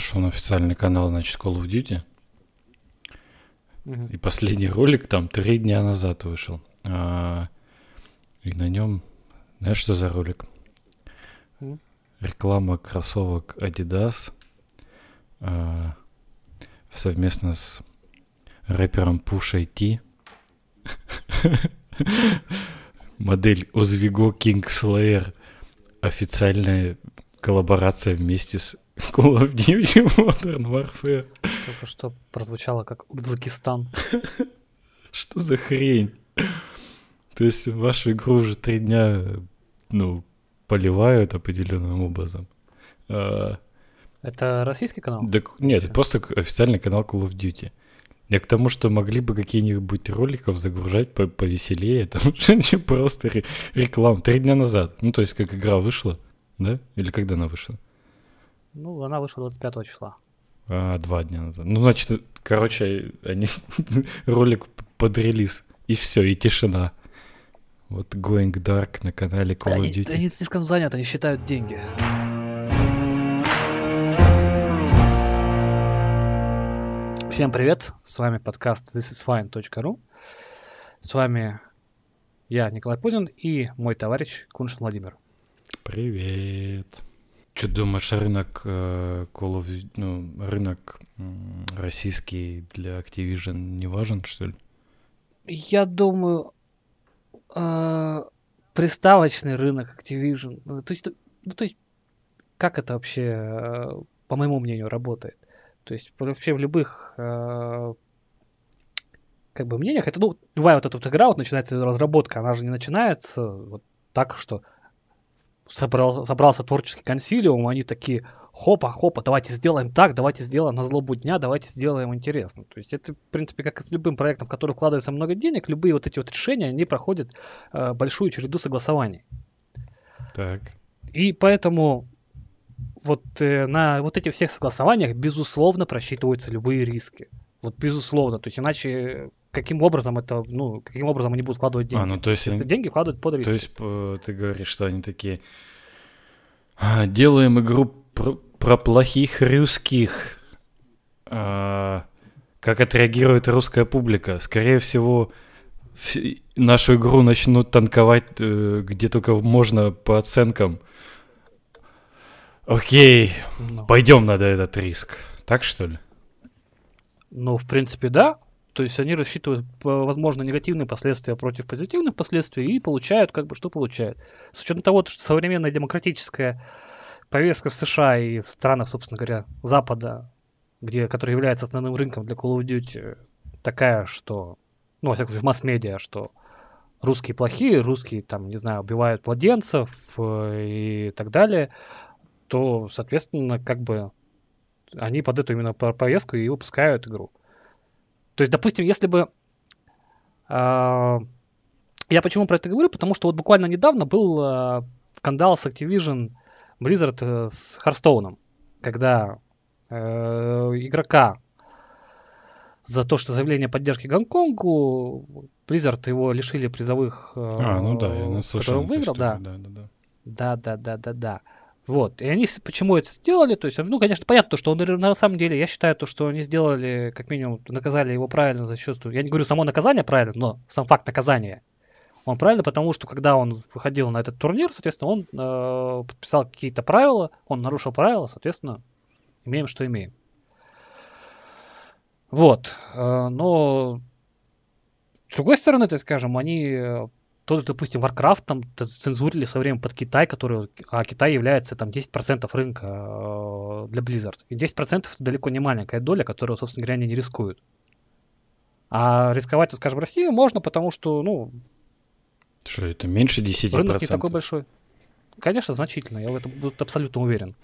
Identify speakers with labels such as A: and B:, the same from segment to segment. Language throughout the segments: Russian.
A: зашел на официальный канал, значит, Call of Duty. И последний ролик там три дня назад вышел. А, и на нем, знаешь, что за ролик? Реклама кроссовок Adidas а, совместно с рэпером Push IT. Модель Ozvigo King Slayer. Официальная коллаборация вместе с Call of Duty Modern Warfare.
B: Только что прозвучало как Узбекистан.
A: Что за хрень? То есть вашу игру уже три дня, ну, поливают определенным образом. А,
B: это российский канал?
A: Да, нет, это просто официальный канал Call of Duty. Я к тому, что могли бы какие-нибудь роликов загружать по повеселее, там же просто реклама. Три дня назад. Ну, то есть, как игра вышла, да? Или когда она вышла?
B: Ну, она вышла 25 числа.
A: А, два дня назад. Ну, значит, короче, они ролик под релиз. И все, и тишина. Вот Going Dark на канале Call of Duty.
B: Они, они слишком заняты, они считают деньги. Всем привет, с вами подкаст thisisfine.ru. С вами я, Николай Пузин, и мой товарищ Куншин Владимир.
A: Привет. Что думаешь, рынок э, Call of, ну, рынок российский для Activision не важен, что ли?
B: Я думаю, э, приставочный рынок Activision. Ну, то есть, ну, то есть, как это вообще, э, по моему мнению, работает? То есть вообще в любых э, как бы мнениях, это, ну, любая вот эта вот игра, вот начинается разработка, она же не начинается вот так, что собрал, собрался творческий консилиум, они такие, хопа, хопа, давайте сделаем так, давайте сделаем на злобу дня, давайте сделаем интересно. То есть это, в принципе, как и с любым проектом, в который вкладывается много денег, любые вот эти вот решения, они проходят э, большую череду согласований.
A: Так.
B: И поэтому вот э, на вот этих всех согласованиях, безусловно, просчитываются любые риски. Вот безусловно. То есть иначе каким образом это, ну, каким образом они будут складывать деньги? А,
A: ну, то есть
B: Если деньги вкладывают под риски.
A: То есть э, ты говоришь, что они такие, «А, делаем игру про, про плохих русских. А, как отреагирует русская публика? Скорее всего, нашу игру начнут танковать э, где только можно по оценкам. Окей, ну. пойдем на этот риск. Так что ли?
B: Ну, в принципе, да. То есть они рассчитывают, возможно, негативные последствия против позитивных последствий и получают, как бы, что получают. С учетом того, что современная демократическая повестка в США и в странах, собственно говоря, Запада, где, который является основным рынком для Call of Duty, такая, что, ну, во всяком случае, в масс-медиа, что русские плохие, русские, там, не знаю, убивают младенцев э, и так далее, то, соответственно, как бы они под эту именно повестку и выпускают игру. То есть, допустим, если бы... Э, я почему про это говорю? Потому что вот буквально недавно был э, скандал с Activision Blizzard э, с Харстоуном, когда э, игрока за то, что заявление поддержки Гонконгу, Blizzard его лишили призовых, э,
A: а, ну да, я
B: которые он выиграл. Да, да, да. Да, да, да, да, да. Вот. И они почему это сделали? То есть, ну, конечно, понятно, что он на самом деле, я считаю, то, что они сделали, как минимум, наказали его правильно за счет. Я не говорю само наказание правильно, но сам факт наказания. Он правильно, потому что когда он выходил на этот турнир, соответственно, он э, подписал какие-то правила, он нарушил правила, соответственно, имеем, что имеем. Вот. Э, но с другой стороны, так скажем, они тот же, допустим, Warcraft там цензурили в свое время под Китай, который, а Китай является там 10% рынка э, для Blizzard. И 10% это далеко не маленькая доля, которую, собственно говоря, они не рискуют. А рисковать, скажем, в России можно, потому что, ну...
A: Что, это меньше 10%?
B: Рынок не такой большой. Конечно, значительно, я в этом абсолютно уверен.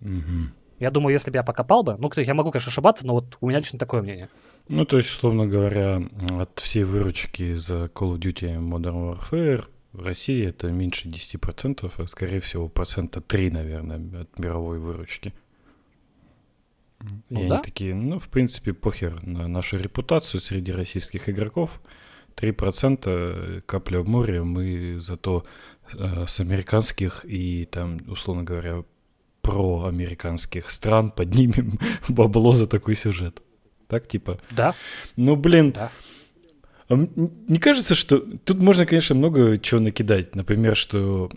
A: Угу.
B: Я думаю, если бы я покопал бы, ну, я могу, конечно, ошибаться, но вот у меня лично такое мнение.
A: Ну, то есть, условно говоря, от всей выручки за Call of Duty Modern Warfare в России это меньше 10%, а скорее всего процента 3, наверное, от мировой выручки. Ну, и да? они такие, ну, в принципе, похер на нашу репутацию среди российских игроков. 3% капля в море, мы зато э, с американских и там, условно говоря, проамериканских стран поднимем бабло за такой сюжет. Так, типа?
B: Да.
A: Ну, блин,
B: Да.
A: а не кажется, что тут можно, конечно, много чего накидать. Например, что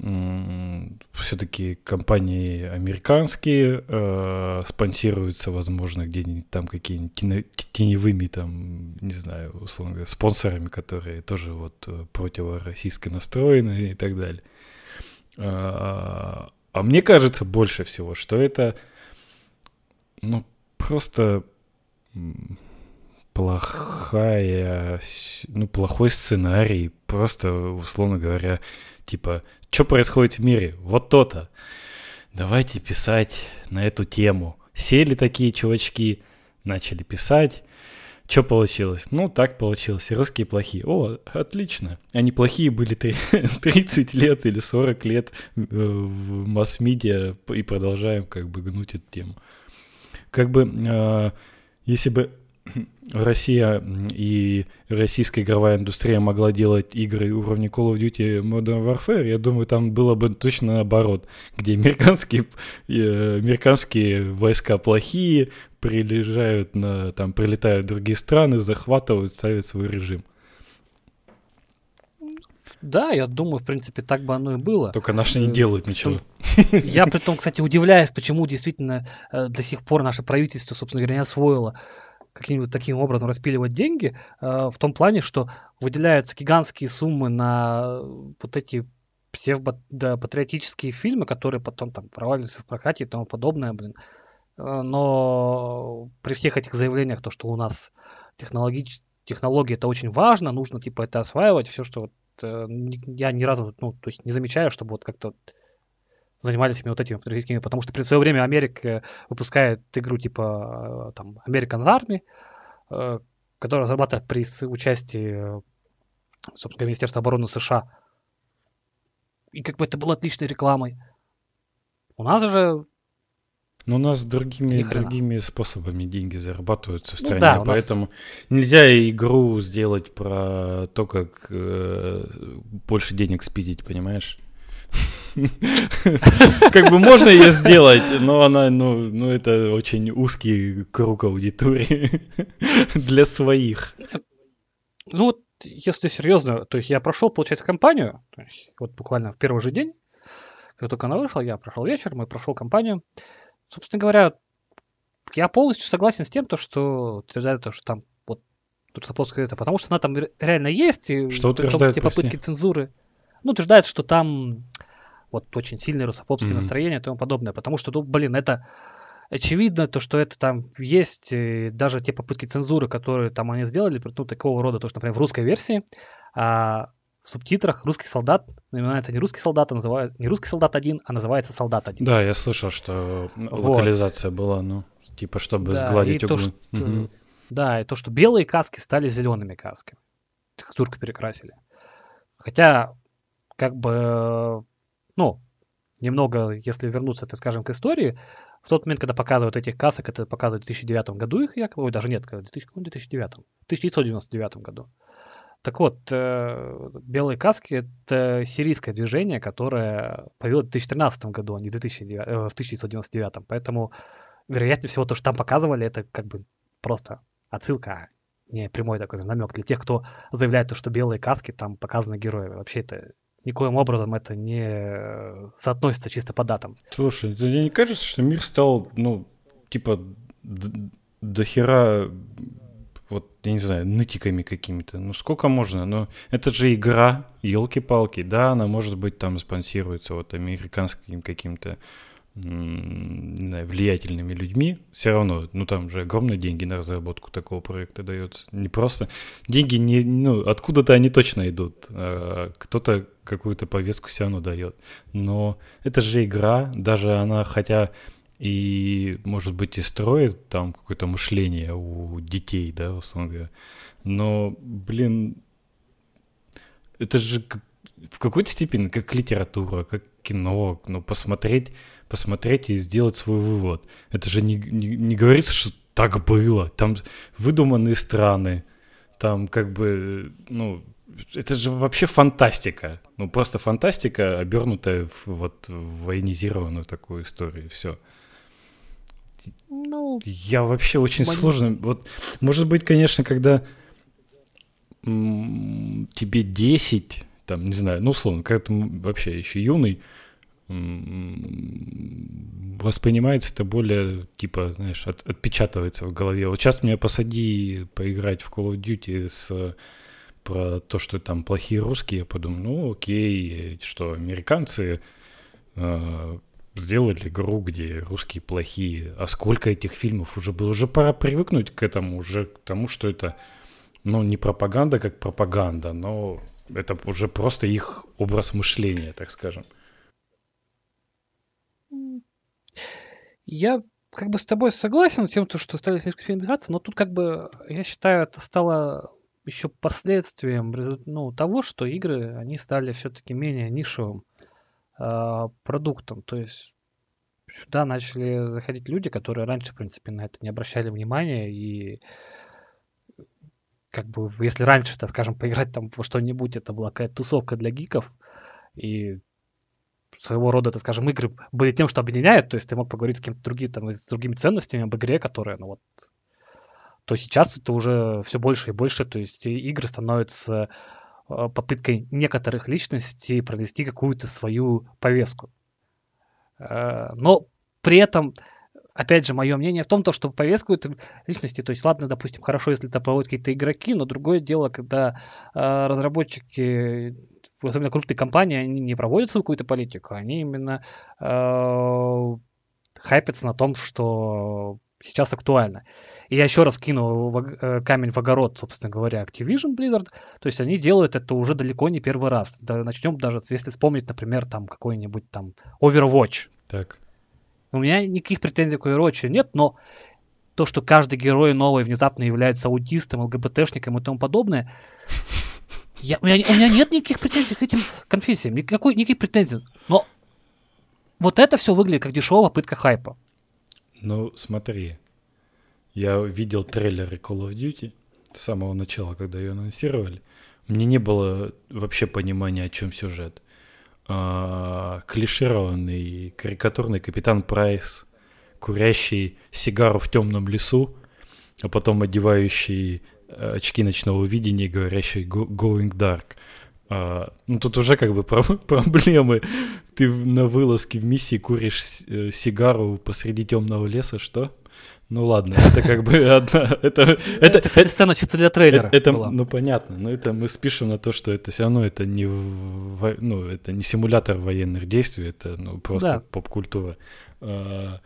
A: все-таки компании американские э, спонсируются, возможно, где-нибудь там какими-нибудь теневыми, там, не знаю, условно говоря, спонсорами, которые тоже вот э, противороссийско настроены и так далее. А, а мне кажется больше всего, что это, ну, просто плохая, ну, плохой сценарий, просто, условно говоря, типа, что происходит в мире? Вот то-то. Давайте писать на эту тему. Сели такие чувачки, начали писать. Что получилось? Ну, так получилось. Русские плохие. О, отлично. Они плохие были три- 30 лет или 40 лет э, в масс-медиа и продолжаем как бы гнуть эту тему. Как бы, э, если бы Россия и российская игровая индустрия могла делать игры уровня Call of Duty Modern Warfare, я думаю, там было бы точно наоборот, где американские, э, американские войска плохие, прилежают на, там, прилетают в другие страны, захватывают, ставят свой режим.
B: Да, я думаю, в принципе, так бы оно и было.
A: Только наши не
B: Э,
A: делают ничего.
B: Я при том, кстати, удивляюсь, почему действительно э, до сих пор наше правительство, собственно говоря, не освоило каким-нибудь таким образом распиливать деньги, э, в том плане, что выделяются гигантские суммы на вот эти псевдопатриотические фильмы, которые потом там проваливаются в прокате и тому подобное, блин. Но при всех этих заявлениях, то, что у нас технологич... технологии это очень важно, нужно типа это осваивать, все, что я ни разу, ну, то есть не замечаю, чтобы вот как-то занимались именно вот этими патриотическими, потому что при свое время Америка выпускает игру типа э, там American Army, э, которая разрабатывает при участии, э, собственно, Министерства обороны США. И как бы это было отличной рекламой. У нас же
A: Но у нас другими, другими способами деньги зарабатываются в
B: Ну
A: стране,
B: да, у нас-
A: поэтому нельзя игру сделать про то, как э, больше денег спиздить, понимаешь? Как бы можно ее сделать, но она, ну, ну это очень узкий круг аудитории для своих.
B: Ну вот, если серьезно, то есть я прошел, получается, компанию, вот буквально в первый же день, как только она вышла, я прошел вечер, мы прошел компанию. Собственно говоря, я полностью согласен с тем, то, что утверждают, то, что там вот русофобская это, потому что она там ре- реально есть, и
A: Что утверждают,
B: те
A: прости?
B: попытки цензуры. Ну, утверждают, что там вот очень сильные русофобские
A: Мгм.
B: настроения и тому подобное, потому что, ну, блин, это очевидно, то, что это там есть, и даже те попытки цензуры, которые там они сделали, ну, такого рода, то, что, например, в русской версии а, в субтитрах русский солдат называется не русский солдат, а называют не русский солдат один, а называется солдат один.
A: Да, я слышал, что
B: Вот.
A: локализация была, ну, типа, чтобы
B: Да,
A: сгладить
B: и то,
A: углы.
B: что-
A: Мгм.
B: Да, и то, что белые каски стали зелеными касками. Текстурку перекрасили. Хотя, как бы, ну, немного, если вернуться, так скажем, к истории, в тот момент, когда показывают этих касок, это показывают в 2009 году их якобы, ой, даже нет, в 2000 каком 2009, 1999 году. Так вот, э, белые каски — это сирийское движение, которое появилось в 2013 году, а не в 2009, э, 1999. Поэтому, вероятнее всего, то, что там показывали, это как бы просто отсылка, а не прямой такой намек для тех, кто заявляет, то, что белые каски там показаны герои. Вообще это никоим образом это не э, соотносится чисто по датам.
A: Слушай, тебе не кажется, что мир стал, ну, типа, д- до хера, вот, я не знаю, нытиками какими-то? Ну, сколько можно? Ну, это же игра, елки-палки, да, она, может быть, там спонсируется вот американским каким-то м, не знаю, влиятельными людьми, все равно, ну там же огромные деньги на разработку такого проекта дается. Не просто деньги не, ну, откуда-то они точно идут. а Кто-то какую-то повестку все равно дает. Но это же игра, даже она, хотя и, может быть, и строит там какое-то мышление у детей, да, условно говоря. Но, блин, это же как- в какой-то степени как литература, как кино, ну, посмотреть, посмотреть и сделать свой вывод. Это же не, не, не говорится, что так было. Там выдуманные страны, Там как бы, ну, это же вообще фантастика. Ну, просто фантастика, обернутая в, вот в военизированную такую историю. Все. Ну, я вообще очень мани... сложно. Вот, может быть, конечно, когда м- тебе 10, там, не знаю, ну, условно, когда ты вообще еще юный, воспринимается это более, типа, знаешь, от, отпечатывается в голове. Вот сейчас меня посади поиграть в Call of Duty с про то, что там плохие русские, я подумаю, ну окей, что американцы э, сделали игру, где русские плохие. А сколько этих фильмов уже было? Уже пора привыкнуть к этому, уже к тому, что это, ну, не пропаганда как пропаганда, но это уже просто их образ мышления, так скажем.
B: Я как бы с тобой согласен с тем, что стали слишком сильно но тут как бы, я считаю, это стало еще последствием ну, того, что игры, они стали все-таки менее нишевым продуктом. То есть сюда начали заходить люди, которые раньше, в принципе, на это не обращали внимания. И как бы, если раньше, так скажем, поиграть там во что-нибудь, это была какая-то тусовка для гиков, и своего рода, так скажем, игры были тем, что объединяет, то есть ты мог поговорить с кем-то другим, там, с другими ценностями об игре, которая, ну вот, то сейчас это уже все больше и больше, то есть игры становятся попыткой некоторых личностей провести какую-то свою повестку. Э, но при этом, опять же, мое мнение в том, то, что повестку этой личности, то есть, ладно, допустим, хорошо, если это проводят какие-то игроки, но другое дело, когда э, разработчики, особенно крупные компании, они не проводят свою какую-то политику, они именно э, хайпятся на том, что сейчас актуально. И я еще раз кину в, камень в огород, собственно говоря, Activision Blizzard. То есть они делают это уже далеко не первый раз. Да, начнем даже, если вспомнить, например, там какой-нибудь там Overwatch.
A: Так.
B: У меня никаких претензий к Overwatch нет, но то, что каждый герой новый внезапно является аутистом, ЛГБТшником и тому подобное, я, у, меня, у меня нет никаких претензий к этим конфессиям, никакой, никаких претензий. Но вот это все выглядит как дешевая попытка хайпа.
A: Ну, смотри, я видел трейлеры Call of Duty с самого начала, когда ее анонсировали. Мне не было вообще понимания, о чем сюжет. А, клишированный, карикатурный капитан Прайс, курящий сигару в темном лесу, а потом одевающий э, очки ночного видения, говорящий «Going Dark». А, ну, тут уже как бы проблемы. Ты на вылазке в миссии куришь э, сигару посреди темного леса, что? Ну ладно, это как бы одна... Это,
B: это, это сцена чисто для трейлера
A: это, была. Ну понятно, но это мы спишем на то, что это все равно это не, ну, это не симулятор военных действий, это ну, просто да. поп-культура. А,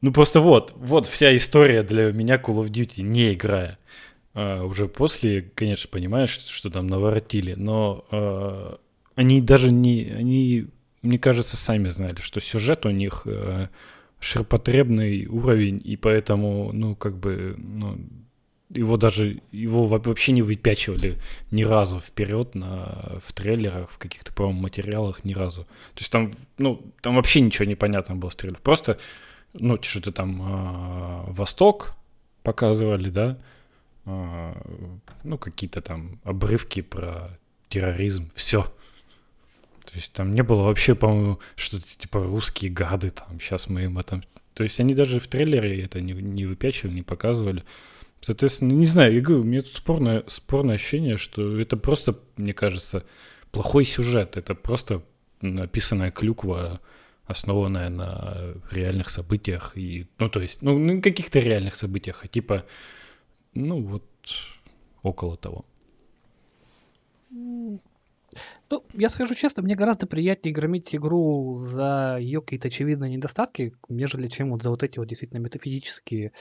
A: ну просто вот, вот вся история для меня Call of Duty, не играя. А, уже после, конечно, понимаешь, что там наворотили, но а, они даже не... Они, мне кажется, сами знали, что сюжет у них... А, ширпотребный уровень, и поэтому, ну, как бы, ну, его даже, его вообще не выпячивали ни разу вперед на, в трейлерах, в каких-то промо-материалах ни разу. То есть там, ну, там вообще ничего не понятно было с трейлером. Просто, ну, что-то там э, Восток показывали, да, э, ну, какие-то там обрывки про терроризм, все. То есть там не было вообще, по-моему, что-то типа русские гады там, сейчас мы им это... То есть они даже в трейлере это не, не выпячивали, не показывали. Соответственно, не знаю, я говорю, у меня тут спорное, спорное ощущение, что это просто, мне кажется, плохой сюжет. Это просто написанная клюква, основанная на реальных событиях. И, ну, то есть, ну, на каких-то реальных событиях, а типа, ну, вот около того.
B: Ну, я скажу честно, мне гораздо приятнее громить игру за ее какие-то очевидные недостатки, нежели чем вот за вот эти вот действительно метафизические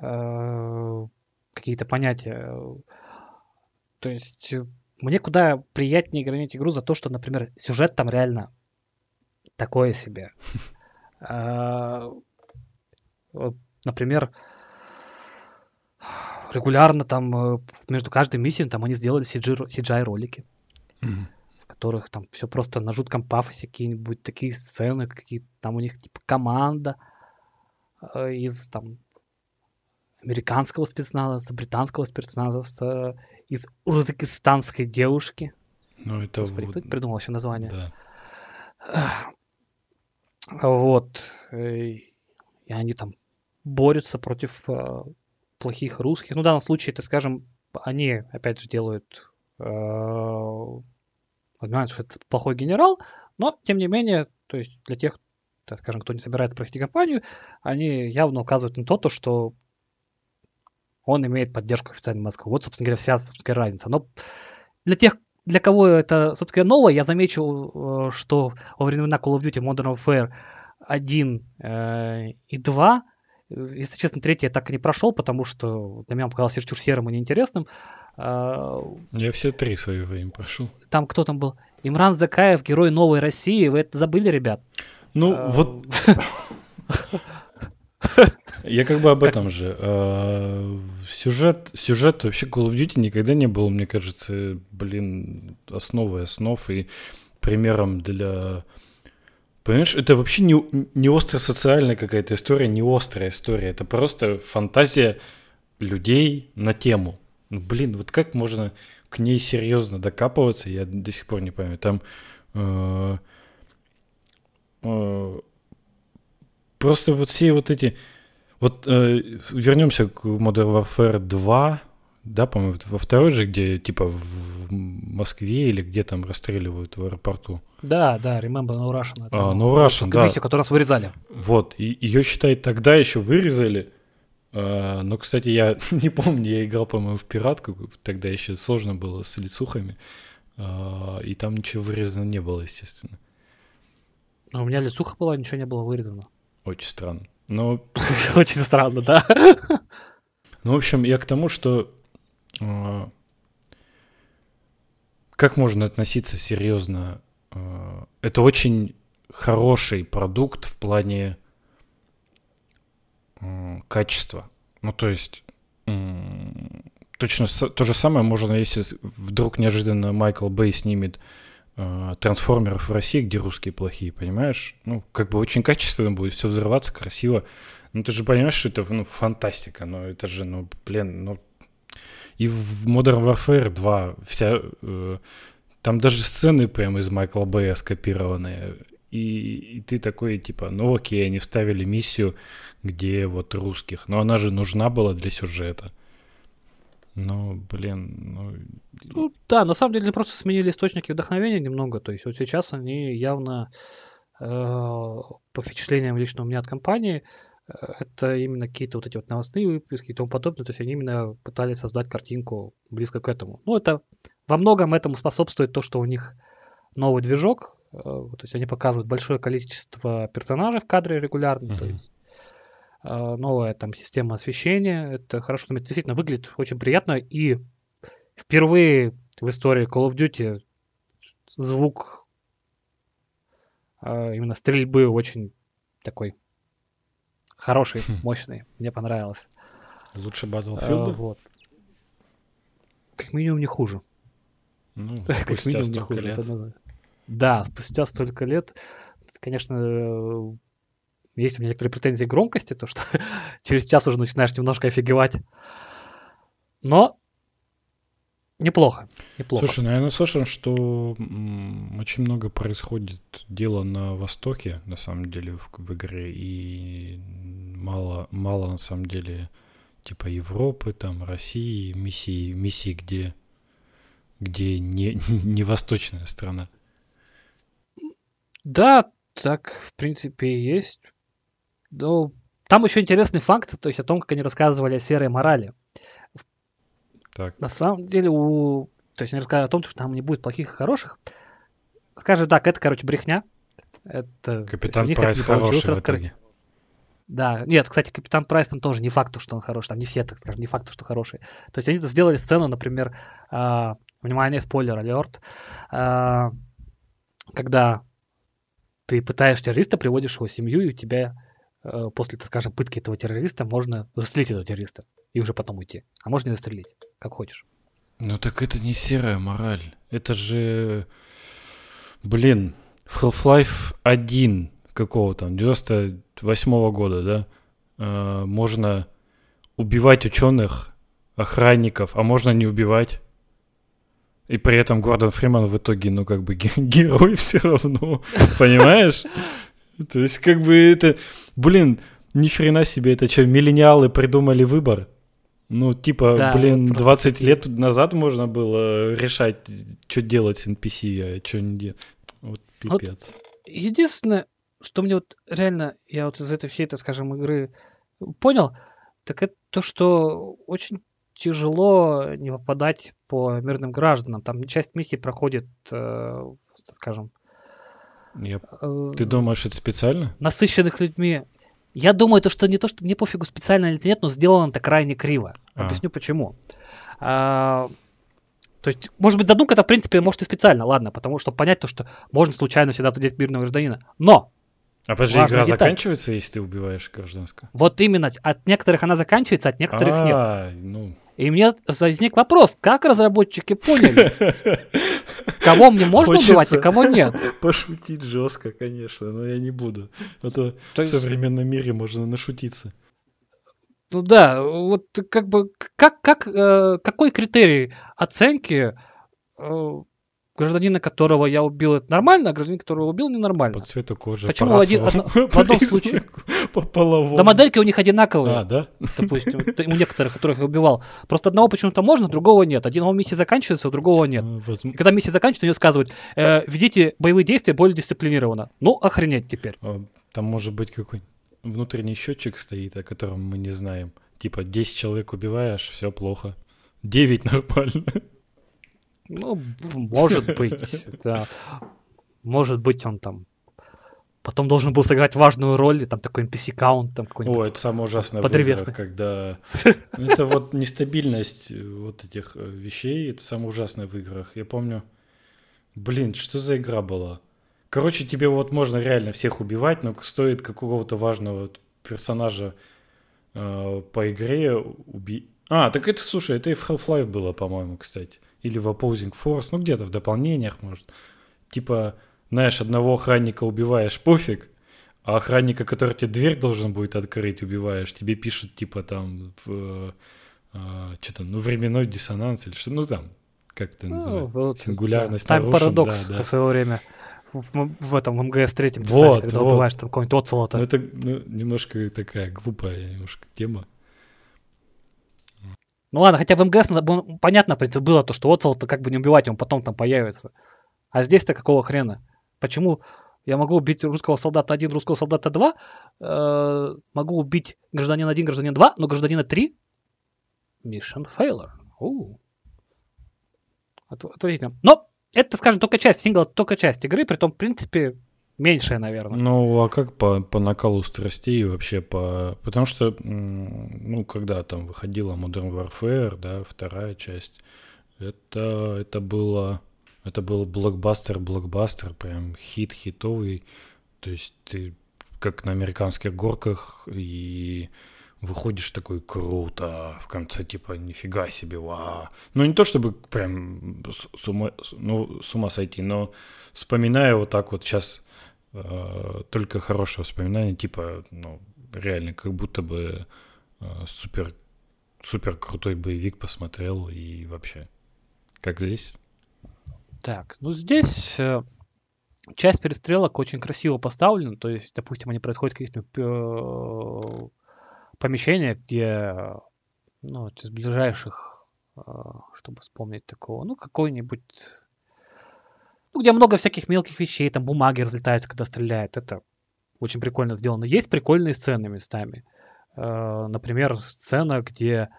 B: э, какие-то понятия. То есть мне куда приятнее громить игру за то, что, например, сюжет там реально такое себе. Э, например, регулярно там э, между каждой миссией там они сделали CGI ролики. Mm-hmm которых там все просто на жутком пафосе, какие-нибудь такие сцены, какие там у них типа команда э, из там американского спецназа, британского спецназа, из узбекистанской девушки.
A: Ну, это...
B: Господи, кто придумал вообще название?
A: Да.
B: Вот. И они там борются против э, плохих русских. Ну, в данном случае, это, скажем, они, опять же, делают... Э, понимают, что это плохой генерал, но, тем не менее, то есть для тех, так скажем, кто не собирается пройти кампанию, они явно указывают на то, то, что он имеет поддержку официальной Москвы. Вот, собственно говоря, вся собственно, разница. Но для тех, для кого это, собственно, новое, я замечу, э, что во времена Call of Duty Modern Warfare 1 э, и 2, если честно, третий я так и не прошел, потому что для меня он показался чересчур серым и неинтересным.
A: Э, я все три в свое время прошел.
B: Там кто там был? Имран Закаев, герой новой России. Вы это забыли, ребят?
A: Ну, а... вот... Я как бы об этом же. А, сюжет, сюжет вообще Call of Duty никогда не был, мне кажется, блин, основой основ и примером для... Понимаешь, это вообще не, не остро-социальная какая-то история, не острая история. Это просто фантазия людей на тему. Ну, блин, вот как можно к ней серьезно докапываться, я до сих пор не понимаю. Там э, э, просто вот все вот эти вот э, вернемся к Modern Warfare 2, да, по-моему, во второй же, где типа в Москве или где там расстреливают в аэропорту.
B: Да, да, Remember No Russian.
A: Это, а, No Russian, да.
B: которую нас вырезали.
A: Вот, и ее, считай, тогда еще вырезали. А, но, кстати, я не помню, я играл, по-моему, в пиратку, тогда еще сложно было с лицухами. А, и там ничего вырезано не было, естественно.
B: А у меня лицуха была, ничего не было вырезано.
A: Очень странно. Ну,
B: Очень странно, да?
A: Ну, в общем, я к тому, что как можно относиться серьезно? Э, это очень хороший продукт в плане качества. Ну, то есть точно то же самое можно, если вдруг неожиданно Майкл Бэй снимет Э, трансформеров в России, где русские плохие, понимаешь? Ну, как бы очень качественно будет все взрываться, красиво. Ну, ты же понимаешь, что это ну, фантастика, но это же, ну, блин, ну... И в Modern Warfare 2 вся... Э, там даже сцены прямо из Майкла Бэя скопированные. И, и ты такой, типа, ну окей, они вставили миссию, где вот русских. Но она же нужна была для сюжета. Ну, блин, ну...
B: ну... Да, на самом деле просто сменили источники вдохновения немного. То есть вот сейчас они явно э, по впечатлениям лично у меня от компании, это именно какие-то вот эти вот новостные выпуски и тому подобное. То есть они именно пытались создать картинку близко к этому. Ну, это во многом этому способствует то, что у них новый движок. Э, то есть они показывают большое количество персонажей в кадре регулярно. Uh-huh. То есть а, новая там система освещения. Это хорошо, это действительно выглядит очень приятно. И впервые в истории Call of Duty звук а, именно стрельбы очень такой хороший, хм. мощный. Мне понравилось.
A: Лучше Battlefield? А,
B: вот. Как минимум не хуже.
A: Ну, как минимум не хуже. Лет. Это,
B: да, спустя столько лет, конечно, есть у меня некоторые претензии к громкости, то что через час уже начинаешь немножко офигевать. Но неплохо, неплохо.
A: Слушай, ну я наслышан, что очень много происходит дела на Востоке, на самом деле, в, в игре, и мало, мало на самом деле типа Европы, там, России, миссии, миссии, где, где не, не восточная страна.
B: Да, так, в принципе, и есть. Ну, там еще интересный факт, то есть о том, как они рассказывали о серой морали.
A: Так.
B: На самом деле, у... то есть они рассказывали о том, что там не будет плохих и хороших. Скажем так, это, короче, брехня. Это,
A: Капитан есть, Прайс хороший раскрыть.
B: Да, нет, кстати, Капитан Прайс там тоже не факт, что он хороший, там не все, так скажем, не факт, что хороший. То есть они сделали сцену, например, э, внимание, spoiler alert, э, когда ты пытаешь террориста, приводишь его семью, и у тебя Э, после, так скажем, пытки этого террориста можно застрелить этого террориста и уже потом уйти. А можно не застрелить, как хочешь.
A: Ну так это не серая мораль. Это же, блин, в Half-Life 1 какого там, 98 -го года, да, э, можно убивать ученых, охранников, а можно не убивать. И при этом Гордон Фриман в итоге, ну, как бы герой все равно, понимаешь? То есть, как бы это, блин, ни хрена себе, это что, миллениалы придумали выбор? Ну, типа,
B: Да,
A: блин,
B: вот просто
A: 20
B: такие.
A: лет назад можно было решать, что делать с NPC, а что не делать. Вот
B: Вот
A: пипец.
B: Единственное, что мне вот реально, я вот из этой всей, так скажем, игры понял, так это то, что очень тяжело не попадать по мирным гражданам. Там часть миссий проходит, э, скажем,
A: Я-
B: э,
A: Ты думаешь, это специально?
B: насыщенных людьми. Я думаю, то, что не то, что мне пофигу специально или нет, но сделано это крайне криво.
A: А.
B: Объясню почему. А, то есть, может быть, задумка это, в принципе, может и специально, ладно, потому что понять то, что можно случайно всегда задеть мирного гражданина. Но
A: А подожди, игра
B: деталь.
A: заканчивается, если ты убиваешь гражданского?
B: вот именно от некоторых она заканчивается, от некоторых нет.
A: А, ну...
B: И мне возник вопрос, как разработчики поняли, кого мне можно
A: Хочется.
B: убивать, а кого нет?
A: Пошутить жестко, конечно, но я не буду. А то
B: То
A: в современном мире можно нашутиться.
B: ну да, вот как бы, как, как, э, какой критерий оценки э, гражданина, которого я убил, это нормально, а гражданин, которого убил,
A: По
B: ненормально?
A: цвету кожи,
B: Почему
A: по
B: один- в одном случае-
A: По половому.
B: Да модельки у них одинаковые.
A: А, да?
B: допустим, у некоторых, которых я убивал. Просто одного почему-то можно, другого нет. Одного миссия заканчивается, у другого нет.
A: А,
B: И когда миссия заканчивается, мне сказывают, э, ведите боевые действия более дисциплинированно. Ну, охренеть теперь.
A: а, Там может быть какой внутренний счетчик стоит, о котором мы не знаем. Типа 10 человек убиваешь, все плохо. 9 нормально.
B: Ну, может быть, да. Может быть, он там потом должен был сыграть важную роль, и там такой NPC-каунт, там
A: О,
B: какой-нибудь.
A: это самое ужасное играх, когда... Это вот нестабильность э, вот этих э, вещей, это самое ужасное в играх. Я помню... Блин, что за игра была? Короче, тебе вот можно реально всех убивать, но стоит какого-то важного персонажа э, по игре убить. А, так это, слушай, это и в Half-Life было, по-моему, кстати. Или в Opposing Force, ну где-то в дополнениях, может. Типа, знаешь, одного охранника убиваешь, пофиг, а охранника, который тебе дверь должен будет открыть, убиваешь, тебе пишут, типа, там, в, что там, ну, временной диссонанс или что, ну, там, как это
B: Ну,
A: называется?
B: вот,
A: Сингулярность
B: Time
A: нарушен,
B: Paradox
A: да, да.
B: в свое время. В, в- этом МГС третьем
A: Вот,
B: писали, когда
A: вот.
B: убиваешь там какого-нибудь оцелота.
A: Ну, это ну, немножко такая глупая немножко тема.
B: Ну ладно, хотя в МГС надо было- понятно, было то, что Оцел-то как бы не убивать, он потом там появится. А здесь-то какого хрена? Почему я могу убить русского солдата 1, русского солдата 2, э, могу убить гражданина 1, гражданина 2, но гражданина 3? Mission failure. У. Отв- Отвратительно. Но это, скажем, только часть сингла, только часть игры, при том, в принципе, меньшая, наверное.
A: Ну, а как по, по накалу страстей вообще по... Потому что, ну, когда там выходила Modern Warfare, да, вторая часть, это, это было... Это был блокбастер, блокбастер, прям хит хитовый. То есть ты как на американских горках и выходишь такой круто, в конце типа нифига себе, вау. Ну не то чтобы прям с, ума, ну, с ума сойти, но вспоминаю вот так вот сейчас только хорошее воспоминание, типа, ну, реально, как будто бы э, супер, супер крутой боевик посмотрел и вообще. Как здесь?
B: Так, ну здесь э, часть перестрелок очень красиво поставлена. То есть, допустим, они происходят в э, помещениях, где, ну, из ближайших, э, чтобы вспомнить такого, ну, какой-нибудь, ну, где много всяких мелких вещей, там бумаги разлетаются, когда стреляют. Это очень прикольно сделано. Есть прикольные сцены местами. Э, Например, сцена, где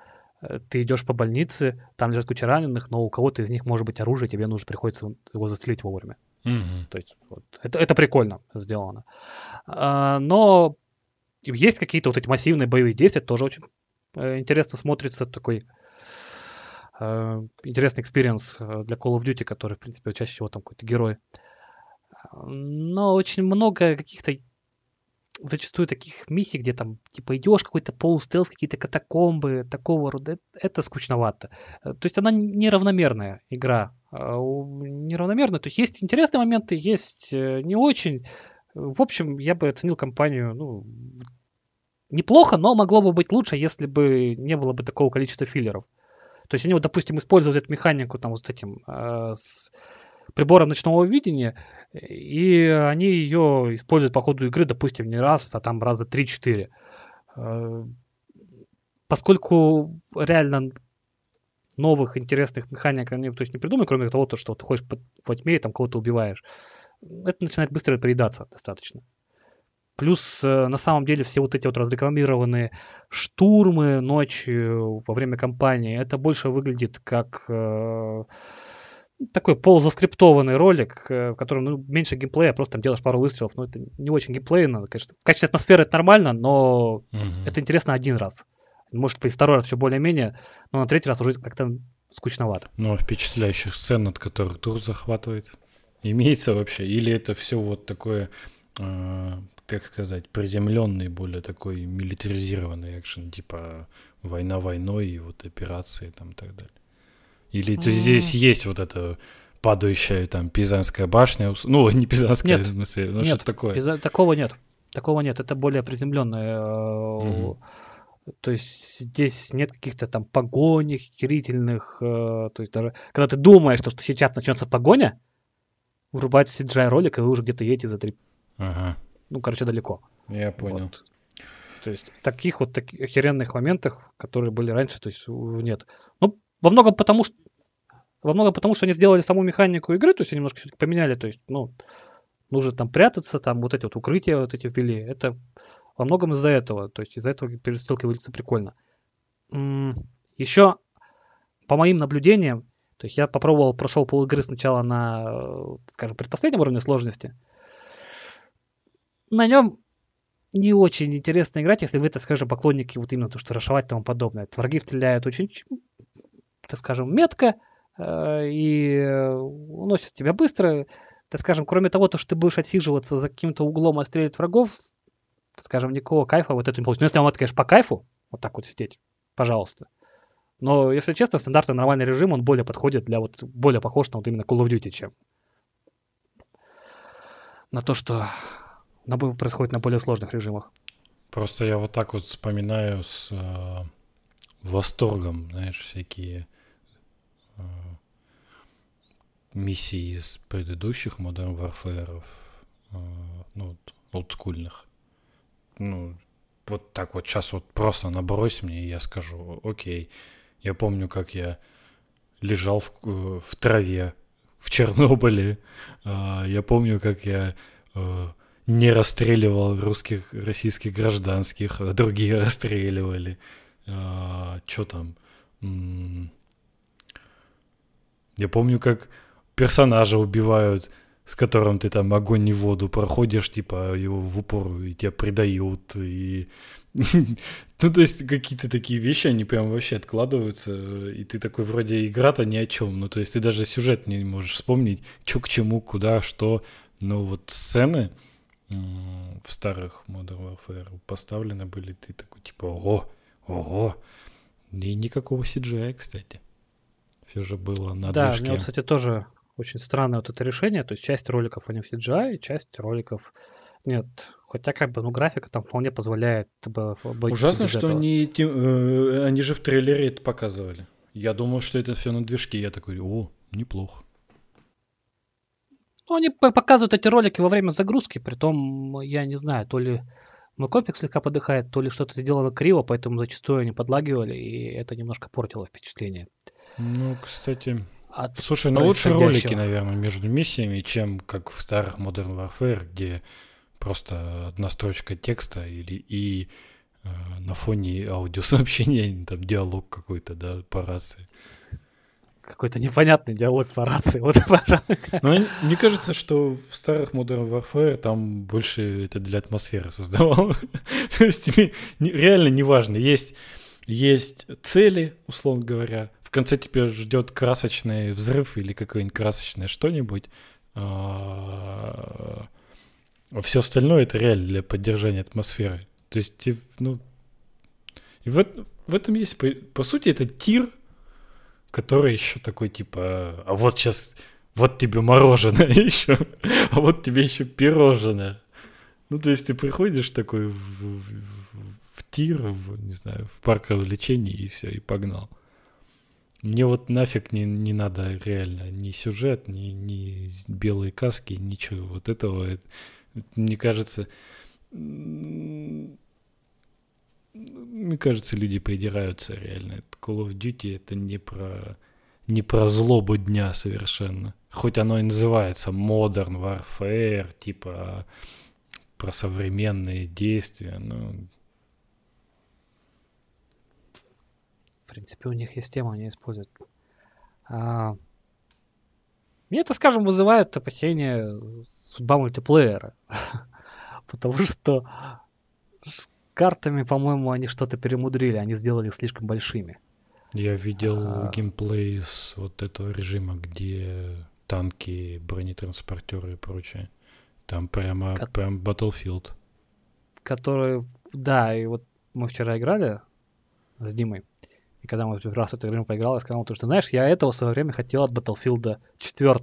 B: э, ты идешь по больнице, там лежат куча раненых, но у кого-то из них может быть оружие, тебе нужно приходится его застрелить вовремя.
A: Мгм.
B: То есть вот, это, это прикольно сделано. А, но есть какие-то вот эти массивные боевые действия, тоже очень интересно смотрится такой интересный experience э, для Call of Duty, который, в принципе, чаще всего там какой-то герой. Но очень много каких-то зачастую таких миссий, где там типа идешь какой-то полустелс, какие-то катакомбы, такого рода, это, это скучновато. Э, То есть она неравномерная игра. А Неравномерная. То есть есть интересные моменты, есть э, не очень. В общем, я бы оценил компанию, ну, неплохо, но могло бы быть лучше, если бы не было бы такого количества филлеров. То есть они, вот, допустим, используют эту механику там вот с этим, э, с прибором ночного видения, и они ее используют по ходу игры, допустим, не раз, а там раза 3-4. Э, поскольку реально новых интересных механик они то есть, не придумали, кроме того, то, что ты ходишь во тьме и там кого-то убиваешь, это начинает быстро приедаться достаточно. Плюс э, на самом деле все вот эти вот разрекламированные штурмы ночью во время кампании, это больше выглядит как э, такой полузаскриптованный ролик, э, в котором ну, меньше геймплея, просто там делаешь пару выстрелов. Но это не очень геймплейно, конечно. В качестве атмосферы это нормально, но угу. это интересно один раз. Может быть, второй раз все более-менее, но на третий раз уже как-то скучновато.
A: Ну, а впечатляющих сцен, от которых тур захватывает, имеется вообще? Или это все вот такое, э, как сказать, приземленный, более такой милитаризированный экшен, типа война войной и вот операции там и так далее? Или mm. здесь есть вот это падающая там Пизанская башня, ну, не Пизанская,
B: нет,
A: в смысле, ну,
B: нет,
A: что такое?
B: Пиза... Такого нет. Такого нет, это более приземленное. Mm-hmm. То есть здесь нет каких-то там погоней херительных. Э, то есть даже когда ты думаешь, что, что сейчас начнется погоня, врубается CGI ролик, и вы уже где-то едете за три...
A: Ага.
B: Ну, короче, далеко.
A: Я понял.
B: Вот. То есть таких вот таких охеренных моментов, которые были раньше, то есть нет. Ну, во многом потому, что во многом потому, что они сделали саму механику игры, то есть они немножко все-таки поменяли, то есть, ну, нужно там прятаться, там вот эти вот укрытия вот эти ввели. Это во многом из-за этого. То есть из-за этого перестрелки выглядится прикольно. Еще по моим наблюдениям, то есть я попробовал, прошел пол игры сначала на, скажем, предпоследнем уровне сложности. На нем не очень интересно играть, если вы, так скажем, поклонники вот именно то, что расшивать и тому подобное. Враги стреляют очень, так скажем, метко э, и уносят тебя быстро. Так скажем, кроме того, то, что ты будешь отсиживаться за каким-то углом и стрелять врагов, скажем, никакого кайфа вот это не получится. Ну, если вам это, конечно, по кайфу, вот так вот сидеть, пожалуйста. Но, если честно, стандартный нормальный режим, он более подходит для вот, более похож на вот именно Call of Duty, чем на то, что на, происходит на более сложных режимах.
A: Просто я вот так вот вспоминаю с э, восторгом, знаешь, всякие э, миссии из предыдущих Modern Warfare, э, ну, олдскульных ну, вот так вот сейчас вот просто набрось мне, и я скажу, окей. Я помню, как я лежал в, э, в траве в Чернобыле. А, я помню, как я э, не расстреливал русских, российских гражданских, а другие расстреливали. А, Что там? Я помню, как персонажа убивают с которым ты там огонь и воду проходишь, типа его в упор и тебя предают, и... Ну, то есть какие-то такие вещи, они прям вообще откладываются, и ты такой вроде игра-то ни о чем, ну, то есть ты даже сюжет не можешь вспомнить, что к чему, куда, что, но вот сцены в старых Modern Warfare поставлены были, ты такой типа, ого, ого, и никакого CGI, кстати. Все же было на
B: Да,
A: движке.
B: мне, кстати, тоже очень странное вот это решение. То есть часть роликов они в CGI, часть роликов нет. Хотя как бы, ну, графика там вполне позволяет
A: быть Ужасно, что они, э, они же в трейлере это показывали. Я думал, что это все на движке. Я такой, о, неплохо.
B: Ну, они показывают эти ролики во время загрузки, притом, я не знаю, то ли мой компик слегка подыхает, то ли что-то сделано криво, поэтому зачастую они подлагивали, и это немножко портило впечатление.
A: Ну, кстати, от Слушай, ну лучше ролики, наверное, между миссиями, чем как в старых Modern Warfare, где просто одна строчка текста или и э, на фоне аудиосообщения там диалог какой-то, да, по рации.
B: Какой-то непонятный диалог по рации. Вот,
A: Но мне кажется, что в старых Modern Warfare там больше это для атмосферы создавало. То есть тебе реально неважно. Есть, есть цели, условно говоря, в конце тебя ждет красочный взрыв или какое-нибудь красочное что-нибудь. А, а все остальное это реально для поддержания атмосферы. То есть, ну, и в, в этом есть, по, по сути, это тир, который еще такой, типа, а вот сейчас, вот тебе мороженое еще, а вот тебе еще пирожное. Ну, то есть ты приходишь такой в, в, в тир, в, не знаю, в парк развлечений и все, и погнал. Мне вот нафиг не, не надо реально ни сюжет, ни, ни белые каски, ничего вот этого. Это, мне кажется, мне кажется, люди придираются реально. Call of Duty это не про не про злобу дня совершенно. Хоть оно и называется Modern Warfare, типа про современные действия, но...
B: В принципе, у них есть тема, они используют. А... Мне это, скажем, вызывает опасение судьба мультиплеера. Потому что картами, по-моему, они что-то перемудрили, они сделали их слишком большими.
A: Я видел а... геймплей с вот этого режима, где танки, бронетранспортеры и прочее. Там прямо, Ко... прям Battlefield.
B: Который, да, и вот мы вчера играли с Димой, и когда мы первый раз это время поиграл, я сказал, что знаешь, я этого в свое время хотел от Battlefield 4.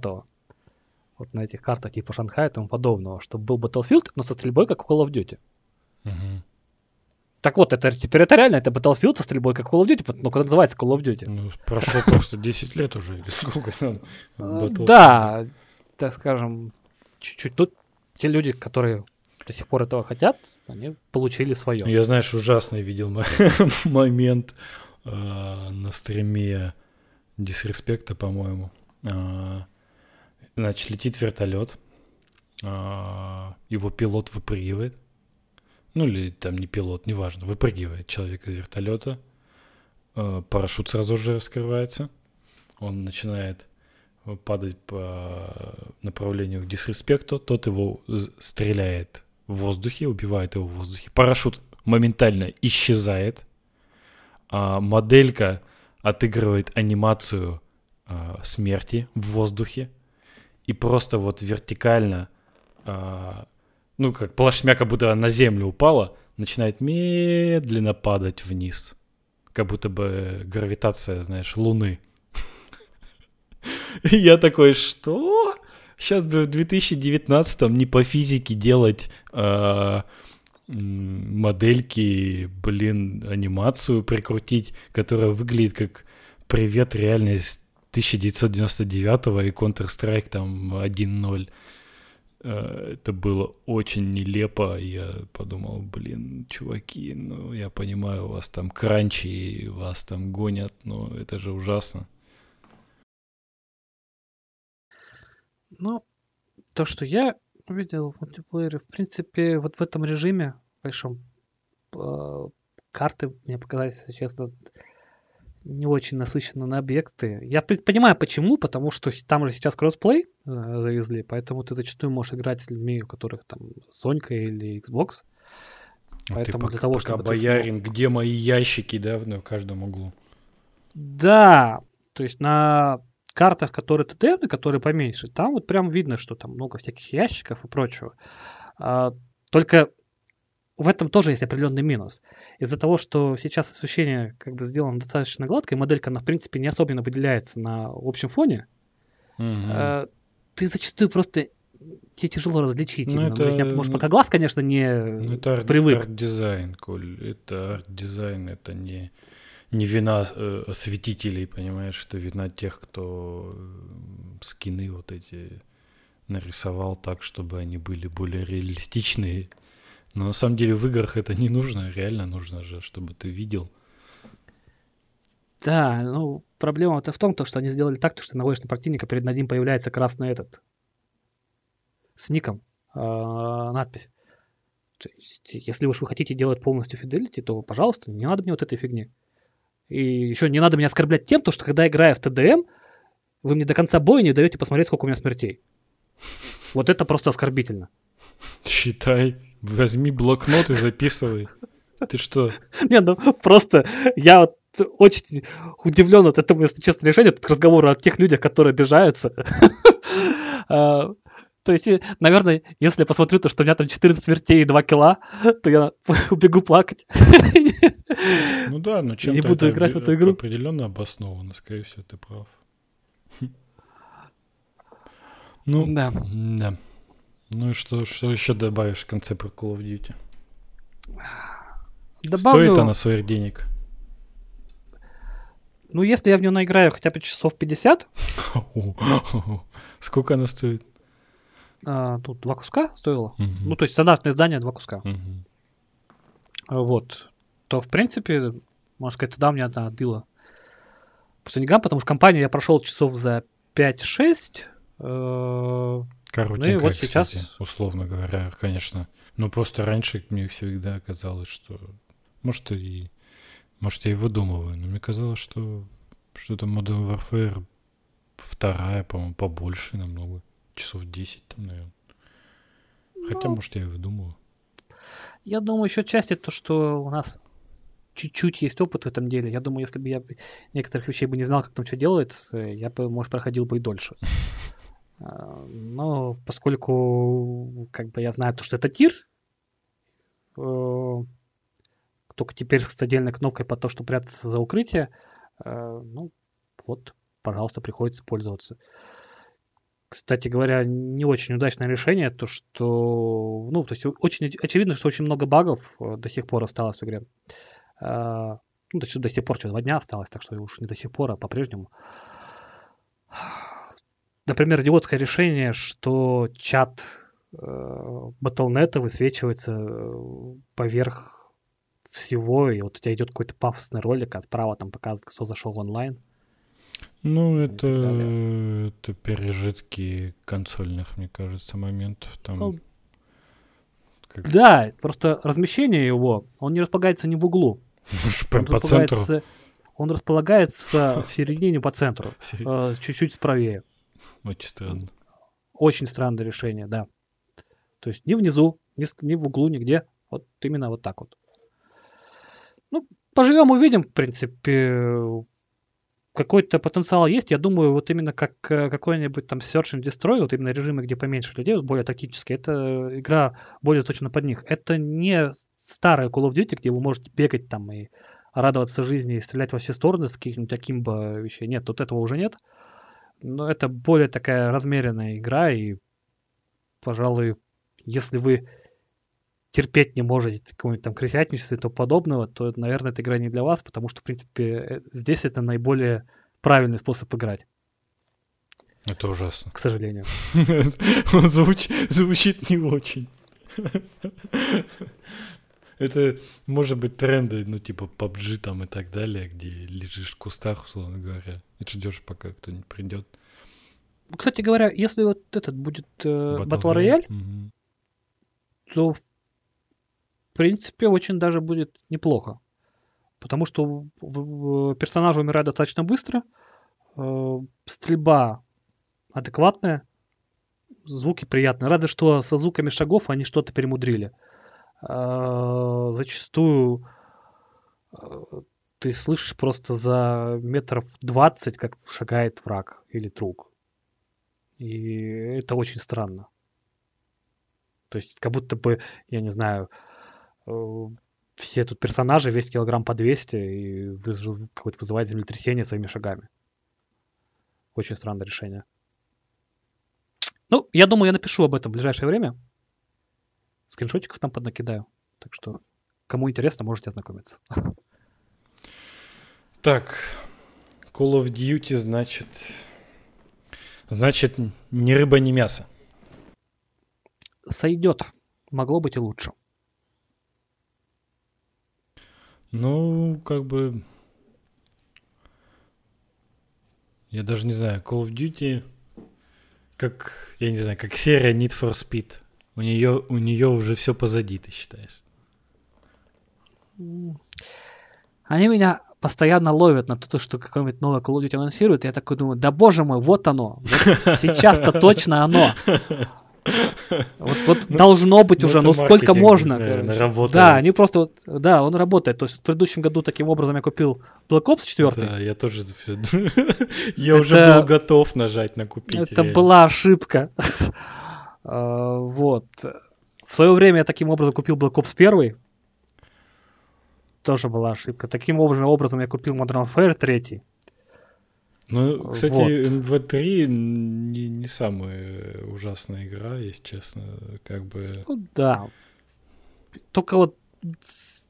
B: Вот на этих картах типа Шанхая и тому подобного, чтобы был Battlefield, но со стрельбой, как в Call of Duty.
A: Угу.
B: Так вот, это теперь это реально, это Battlefield со стрельбой, как Call of Duty, ну, когда называется Call of Duty.
A: Ну, прошло просто 10 лет уже, или сколько там?
B: Да, так скажем, чуть-чуть. Тут те люди, которые до сих пор этого хотят, они получили свое.
A: Я, знаешь, ужасный видел момент э, на стриме Дисреспекта, по-моему. Э, значит, летит вертолет, э, его пилот выпрыгивает, ну или там не пилот, неважно, выпрыгивает человек из вертолета, э, парашют сразу же раскрывается, он начинает падать по направлению к дисреспекту, тот его стреляет в воздухе, убивает его в воздухе. Парашют моментально исчезает. А моделька отыгрывает анимацию а, смерти в воздухе. И просто вот вертикально, ну как плашмя как будто на землю упала, начинает медленно падать вниз. Как будто бы гравитация, знаешь, Луны я такой, что? Сейчас в 2019-м не по физике делать э, модельки, блин, анимацию прикрутить, которая выглядит как привет реальность 1999 и Counter-Strike там 1.0. Э, это было очень нелепо. Я подумал, блин, чуваки, ну я понимаю, у вас там кранчи, вас там гонят, но это же ужасно.
B: Ну, то, что я видел в мультиплеере, в принципе, вот в этом режиме большом э, карты мне показались, если честно, не очень насыщены на объекты. Я понимаю почему, потому что там же сейчас кроссплей э, завезли, поэтому ты зачастую можешь играть с людьми, у которых там Сонька или Xbox.
A: А поэтому ты для того, пока чтобы боярин, смог... где мои ящики, да, в каждом углу.
B: Да, то есть на картах, которые TDM, которые поменьше, там вот прям видно, что там много всяких ящиков и прочего. А, только в этом тоже есть определенный минус. Из-за того, что сейчас освещение как бы сделано достаточно гладко, и моделька, она, в принципе, не особенно выделяется на общем фоне,
A: mm-hmm.
B: ты зачастую просто тебе тяжело различить. Ну, это... Может, пока глаз, конечно, не ну, это привык.
A: арт-дизайн, Коль. Это арт-дизайн, это не не вина э, осветителей, понимаешь, что вина тех, кто скины вот эти нарисовал так, чтобы они были более реалистичные. Но на самом деле в играх это не нужно, реально нужно же, чтобы ты видел.
B: Да, ну проблема-то в том, то, что они сделали так, то, что наводишь на противника, перед над ним появляется красный этот с ником э, надпись. если уж вы хотите делать полностью Fidelity, то, пожалуйста, не надо мне вот этой фигни. И еще не надо меня оскорблять тем, то, что когда играя в ТДМ, вы мне до конца боя не даете посмотреть, сколько у меня смертей. Вот это просто оскорбительно.
A: Считай. Возьми блокнот и записывай. Ты что?
B: Не, ну просто я вот очень удивлен от этого, если честно, решения. Тут разговор о тех людях, которые обижаются. А, то есть, наверное, если я посмотрю то, что у меня там 14 смертей и 2 килла, то я убегу плакать.
A: Ну да, но чем
B: не буду играть в эту игру.
A: Определенно обоснованно, скорее всего, ты прав. Ну, да. да. Ну и что, что еще добавишь в конце про Call of Duty?
B: Добавлю,
A: Стоит она своих денег?
B: ну если я в нее наиграю хотя бы часов 50,
A: Сколько она стоит?
B: а, тут два куска стоило.
A: Мгм.
B: Ну, то есть стандартное издание два куска. А, Вот. То, в принципе, можно сказать, тогда мне она отбила по деньгам, потому что компанию я прошел часов за 5-6. Э,
A: Коротенькая,
B: вот
A: кстати,
B: сейчас-
A: условно говоря, конечно. Но просто раньше мне всегда казалось, что... Может, и... Может, я и выдумываю, но мне казалось, что что-то Modern Warfare вторая, по-моему, побольше намного. Часов 10 там, наверное. Хотя,
B: Ну.
A: может, я и выдумываю.
B: Я думаю, еще часть это то, что у нас чуть-чуть есть опыт в этом деле. Я думаю, если бы я некоторых вещей бы не знал, как там что делается, я бы, может, проходил бы и дольше. Но поскольку как бы я знаю то, что это тир, э, только теперь с отдельной кнопкой по то, что прятаться за укрытие, э, ну вот, пожалуйста, приходится пользоваться. Кстати говоря, не очень удачное решение, то что, ну, то есть очень оч- очевидно, что очень много багов э, до сих пор осталось в игре. Ну, до сих пор, что, два дня осталось, так что уж не до сих пор, а по-прежнему. Например, идиотское решение, что чат э, Battle.net высвечивается э, поверх всего, и вот у тебя идет какой-то пафосный ролик, а справа там показывает, кто зашел в онлайн.
A: Ну,
B: и
A: это, это пережитки консольных, мне кажется, моментов. Там,
B: Ну,
A: как-
B: Да, просто размещение его, он не располагается не в углу.
A: прям
B: Он
A: по центру.
B: располагается, он располагается в середине по центру, э, чуть-чуть правее.
A: Очень странно.
B: Очень странное решение, да. То есть ни внизу, ни, ни в углу, нигде. Вот именно вот так вот. Ну, поживем, увидим, в принципе. Какой-то потенциал есть. Я думаю, вот именно как э, какой-нибудь там Search and Destroy, вот именно режимы, где поменьше людей, более тактические, это игра более точно под них. Это не старая Call of Duty, где вы можете бегать там и радоваться жизни и стрелять во все стороны с каких-нибудь акимбо вещей. Нет, тут этого уже нет. Но это более такая размеренная игра, и, пожалуй, если вы терпеть не можете какого-нибудь там крысятничества и тому подобного, то, наверное, эта игра не для вас, потому что, в принципе, э, здесь это наиболее правильный способ играть,
A: Это ужасно.
B: к сожалению.
A: Он звуч- звучит не очень. Это может быть тренды, ну типа PUBG там и так далее, где лежишь в кустах, условно говоря, и ждешь, пока кто-нибудь придет.
B: Кстати говоря, если вот этот будет э, Battle Royale, то, в принципе, очень даже будет неплохо. Потому что персонажи умирают достаточно быстро, э, стрельба адекватная, звуки приятные. Разве что со звуками шагов они что-то перемудрили. Э, Зачастую э, ты слышишь просто за метров 20, как шагает враг или друг. И это очень странно. То есть как будто бы, я не знаю, э, все тут персонажи весь килограмм по 200 и какое-то вызывает землетрясение своими шагами. Очень странное решение. Ну, я думаю, я напишу об этом в ближайшее время. Скриншотиков там поднакидаю. Так что, кому интересно, можете ознакомиться.
A: Так, Call of Duty значит... Значит, ни рыба, ни мясо.
B: Сойдет. Могло быть и лучше.
A: Ну, как бы... Я даже не знаю, Call of Duty, как, я не знаю, как серия Need for Speed. У нее, у нее уже все позади, ты считаешь?
B: Они меня постоянно ловят на то, что какое-нибудь новое Call of Duty анонсируют. Я такой думаю, да боже мой, вот оно. Вот сейчас-то точно оно. Вот, вот должно быть
A: ну,
B: уже, ну сколько можно.
A: наверное.
B: Да, они просто, вот- да, он работает. То есть в предыдущем году таким образом я купил Black Ops 4.
A: Да, я тоже... Я уже
B: Это-
A: был готов нажать на купить.
B: Это
A: реально.
B: была ошибка. А, Вот. В свое время я таким образом купил Black Ops 1. Тоже была ошибка. Таким образом, я купил Modern Warfare 3.
A: Ну, кстати,
B: Вот.
A: MV3 не, не самая ужасная игра, если честно. Как бы...
B: Ну да. Только вот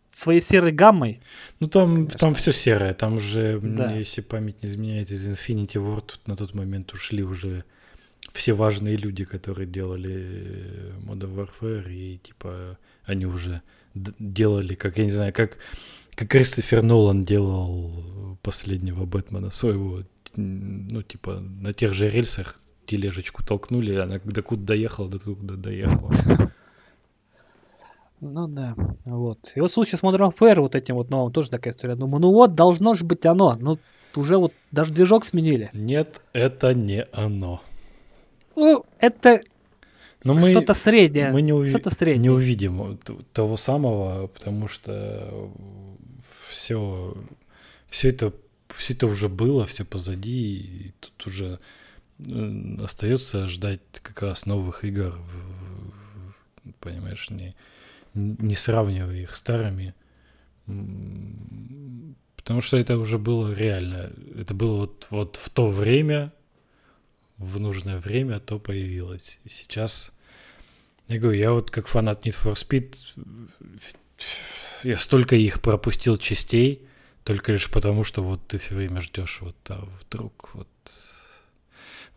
B: своей серой гаммой.
A: Ну там, Конечно. там все серое, там же, да. если память не изменяет, из Infinity War на тот момент ушли уже все важные люди, которые делали Modern Warfare, и типа они уже делали, как я не знаю, как, как Кристофер Нолан делал последнего Бэтмена своего, ну типа на тех же рельсах тележечку толкнули, она до куда доехала, до туда доехала.
B: Ну да, вот. И вот в случае с Modern Warfare вот этим вот новым тоже такая история. Думаю, ну вот, должно же быть оно. Ну, уже вот даже движок сменили.
A: Нет, это не оно.
B: Ну, это но мы, что-то среднее. Мы не, уви- что-то среднее.
A: не увидим того самого, потому что все, все это, все это уже было, все позади, и тут уже остается ждать как раз новых игр, понимаешь, не, не сравнивая их старыми, потому что это уже было реально, это было вот, вот в то время, в нужное время, то появилось. И сейчас, я говорю, я вот как фанат Need for Speed, я столько их пропустил частей, только лишь потому, что вот ты все время ждешь, вот а вдруг вот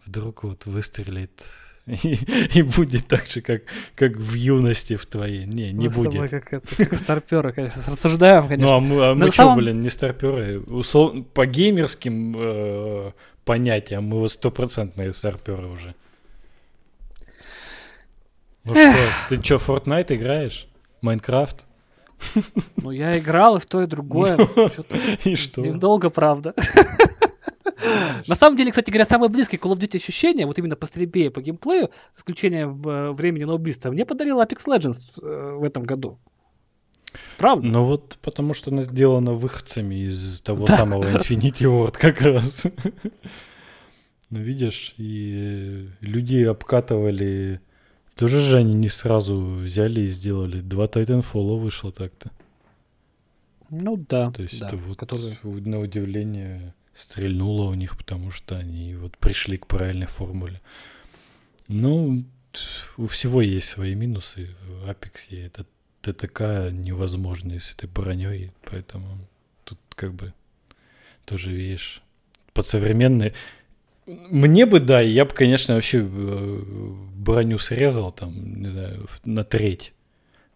A: вдруг вот выстрелит и, и будет так же, как, как в юности в твоей. Не, не мы будет. Мы
B: как, это, как старперы, конечно, рассуждаем, конечно.
A: Ну, а мы, а мы что, самом... блин, не старперы? Усол... По геймерским э, понятиям мы вот стопроцентные старперы уже. Ну что, ты что, Fortnite играешь? Майнкрафт?
B: Ну, я играл и в то, и другое.
A: И что?
B: Недолго, правда. На самом деле, кстати говоря, самое близкое Call of Duty ощущение, вот именно по стрельбе и по геймплею, с исключением э, времени на убийство, мне подарил Apex Legends э, в этом году. Правда?
A: Ну вот потому что она сделана выходцами из того да. самого Infinity Ward как раз. Ну видишь, и люди обкатывали... Тоже же они не сразу взяли и сделали. Два Titanfall вышло так-то.
B: Ну да.
A: То есть
B: да,
A: это вот которые... на удивление стрельнуло у них, потому что они вот пришли к правильной формуле. Ну, у всего есть свои минусы. Apex это ТТК невозможно с этой броней, поэтому тут как бы тоже видишь под современные. Мне бы, да, я бы, конечно, вообще э, броню срезал там, не знаю, на треть.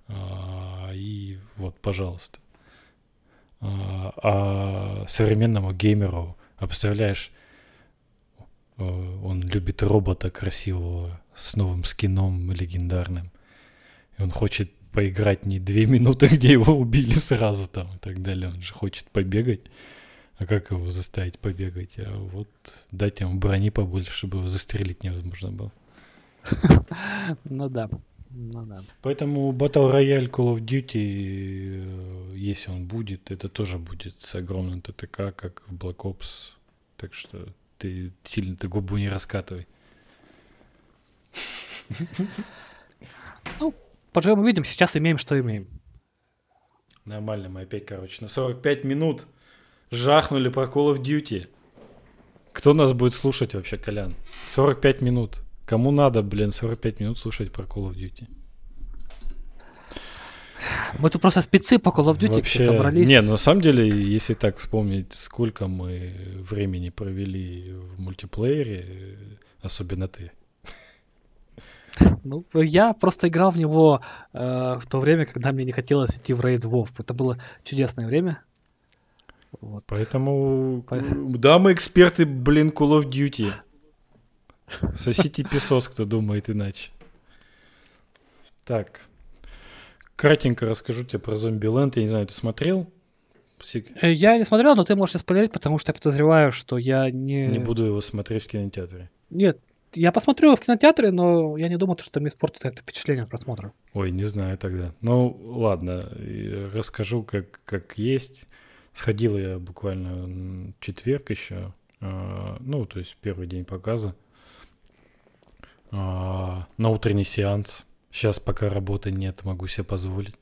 A: А, и вот, пожалуйста. А, а современному геймеру, а он любит робота красивого с новым скином легендарным. И он хочет поиграть не две минуты, где его убили сразу там и так далее. Он же хочет побегать. А как его заставить побегать? А вот дать ему брони побольше, чтобы его застрелить невозможно было.
B: Ну да. Ну да.
A: Поэтому Battle Royale Call of Duty, э, если он будет, это тоже будет с огромным ТТК, как в Black Ops. Так что ты сильно ты губу не раскатывай.
B: Ну, поживем увидим. Сейчас имеем, что имеем.
A: Нормально, мы опять, короче, на 45 минут жахнули про Call of Duty. Кто нас будет слушать вообще, Колян? 45 минут. Кому надо, блин, 45 минут слушать про Call of Duty?
B: Мы тут просто спецы по Call of Duty Вообще, собрались.
A: Не, на самом деле, если так вспомнить, сколько мы времени провели в мультиплеере, особенно ты.
B: Ну, я просто играл в него э, в то время, когда мне не хотелось идти в рейд WoW. Это было чудесное время.
A: Вот. Поэтому, Поэтому, да, мы эксперты, блин, Call of Duty. Сосите песос, кто думает иначе. Так. Кратенько расскажу тебе про Зомби-Ленд. Я не знаю, ты смотрел?
B: Э, я не смотрел, но ты можешь спойлерить, потому что я подозреваю, что я не...
A: Не буду его смотреть в кинотеатре.
B: Нет, я посмотрю в кинотеатре, но я не думаю, что мне испортит это впечатление от просмотра.
A: Ой, не знаю тогда. Ну, ладно, расскажу как, как есть. Сходил я буквально четверг еще. А, ну, то есть первый день показа. А, на утренний сеанс. Сейчас пока работы нет, могу себе позволить.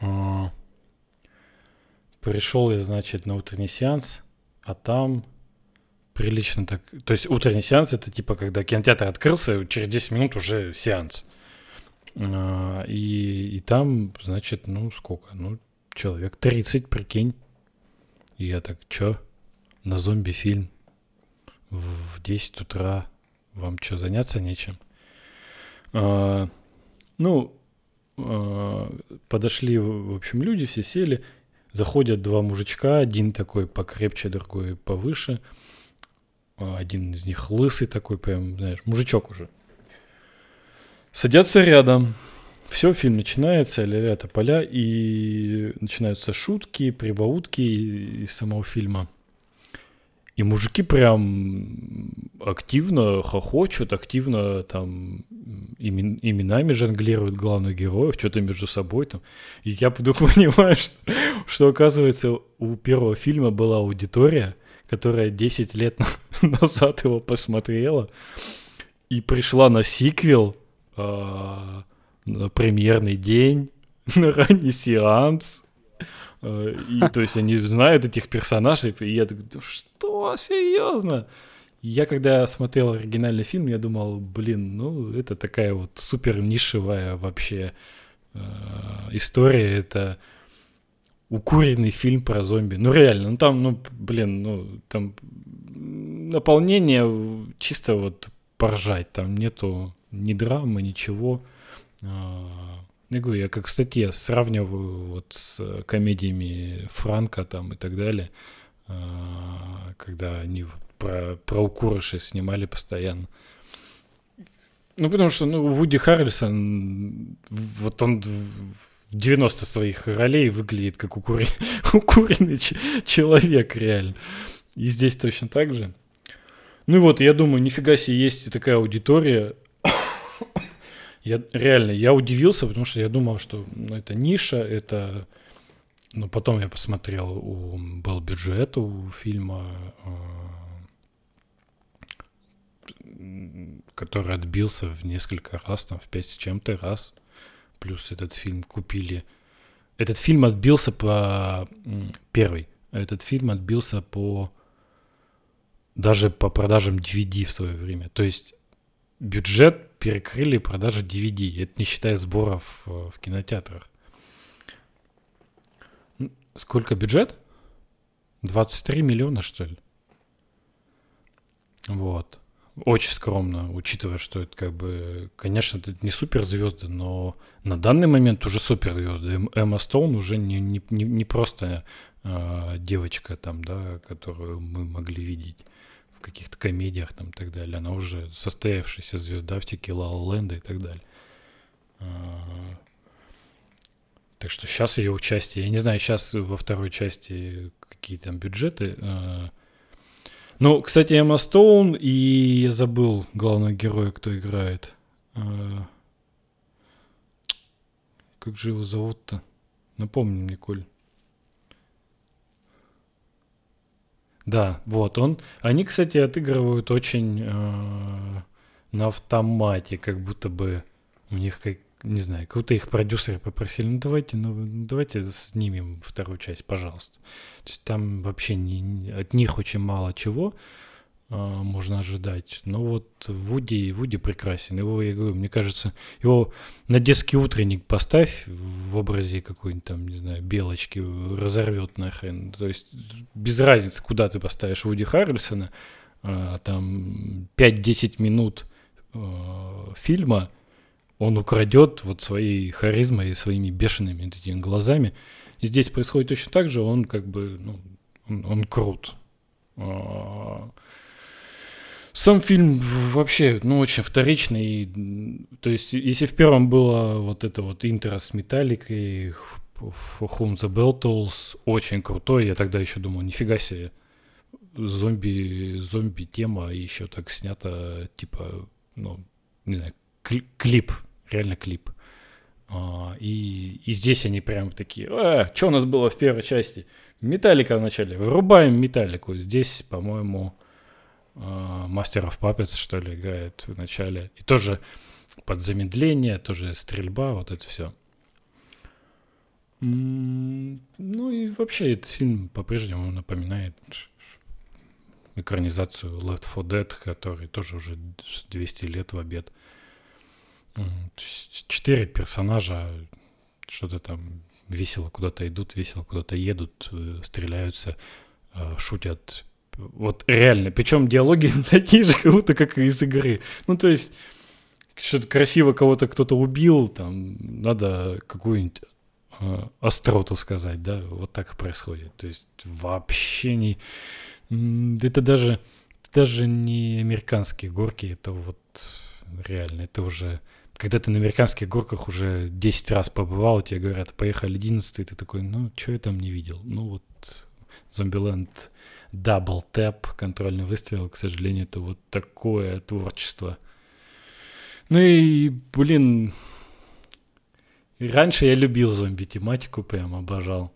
A: А, пришел я, значит, на утренний сеанс, а там прилично так... То есть утренний сеанс это типа, когда кинотеатр открылся, через 10 минут уже сеанс. А, и, и там, значит, ну сколько? Ну, человек 30, прикинь. И я так, чё? На зомби-фильм в 10 утра. Вам что, заняться нечем? А, ну, а, подошли, в общем, люди, все сели. Заходят два мужичка, один такой покрепче, другой повыше. А, один из них лысый такой, прям, знаешь, мужичок уже. Садятся рядом. Все, фильм начинается, ля поля, и начинаются шутки, прибаутки из самого фильма. И мужики прям активно хохочут, активно там имен, именами жонглируют главных героев, что-то между собой там. И я вдруг понимаю, что, что оказывается у первого фильма была аудитория, которая 10 лет назад его посмотрела и пришла на сиквел, э, на премьерный день, на ранний сеанс. Э, и то есть они знают этих персонажей, и я такой, что, серьезно? Я когда смотрел оригинальный фильм, я думал, блин, ну это такая вот супер нишевая вообще э, история, это укуренный фильм про зомби. Ну реально, ну там, ну блин, ну там наполнение чисто вот поржать, там нету ни драмы, ничего. А, я говорю, я как в статье сравниваю вот с комедиями Франка там и так далее, а, когда они про, про укурыши снимали постоянно. Ну, потому что, ну, Вуди Харрельсон, вот он 90 своих ролей выглядит как укури... укуренный человек, реально. И здесь точно так же. Ну и вот, я думаю, нифига себе есть такая аудитория. я реально, я удивился, потому что я думал, что ну, это ниша, это... Но потом я посмотрел, у, был бюджет у фильма, э, который отбился в несколько раз, там, в пять с чем-то раз. Плюс этот фильм купили... Этот фильм отбился по... Первый. Этот фильм отбился по даже по продажам DVD в свое время. То есть бюджет перекрыли продажи DVD. Это не считая сборов э, в кинотеатрах. Сколько бюджет? 23 миллиона, что ли? Вот. Очень скромно, учитывая, что это как бы, конечно, это не суперзвезды, но на данный момент уже суперзвезды. Эмма Стоун уже не, не, не просто э, девочка там, да, которую мы могли видеть каких-то комедиях там и так далее. Она уже состоявшаяся звезда в Тике Ла Ленда и так далее. А, так что сейчас ее участие, я не знаю, сейчас во второй части какие там бюджеты. А. Ну, кстати, Эмма Стоун и я забыл главного героя, кто играет. А. Как же его зовут-то? Напомни мне, Коль. Да, вот он. Они, кстати, отыгрывают очень э, на автомате, как будто бы у них, как, не знаю, как-то их продюсеры попросили, ну давайте, ну давайте снимем вторую часть, пожалуйста. То есть там вообще не, от них очень мало чего. А, можно ожидать. Но вот Вуди, Вуди прекрасен. Его, я говорю, мне кажется, его на детский утренник поставь в образе какой-нибудь там, не знаю, белочки, разорвет нахрен. То есть без разницы, куда ты поставишь Вуди Харрельсона, а, там 5-10 минут а, фильма он украдет вот своей харизмой и своими бешеными этими глазами. И здесь происходит точно так же, он как бы, ну, он, он крут. Сам фильм вообще, ну, очень вторичный. То есть, если в первом было вот это вот интро с металликой, Whom the Bell Tolls, очень крутой. Я тогда еще думал, нифига себе, зомби, зомби тема еще так снято, типа, ну, не знаю, клип, реально клип. А, и, и здесь они прям такие, а, что у нас было в первой части? Металлика вначале, врубаем металлику. Здесь, по-моему, Мастер of Puppets, что ли, играет в начале. И тоже под замедление, тоже стрельба, вот это все. Ну и вообще этот фильм по-прежнему напоминает экранизацию Left 4 Dead, который тоже уже 200 лет в обед. Четыре персонажа, что-то там весело куда-то идут, весело куда-то едут, э, стреляются, э, шутят. Вот реально. Причем диалоги такие же, как будто как из игры. Ну, то есть, что-то красиво кого-то кто-то убил, там, надо какую-нибудь э, остроту сказать, да, вот так происходит. То есть вообще не... Это даже, даже не американские горки, это вот реально, это уже когда ты на американских горках уже 10 раз побывал, тебе говорят, поехали 11 ты такой, ну, что я там не видел? Ну, вот Зомбиленд Double Tap, контрольный выстрел, к сожалению, это вот такое творчество. Ну и, блин, раньше я любил зомби-тематику, прям обожал.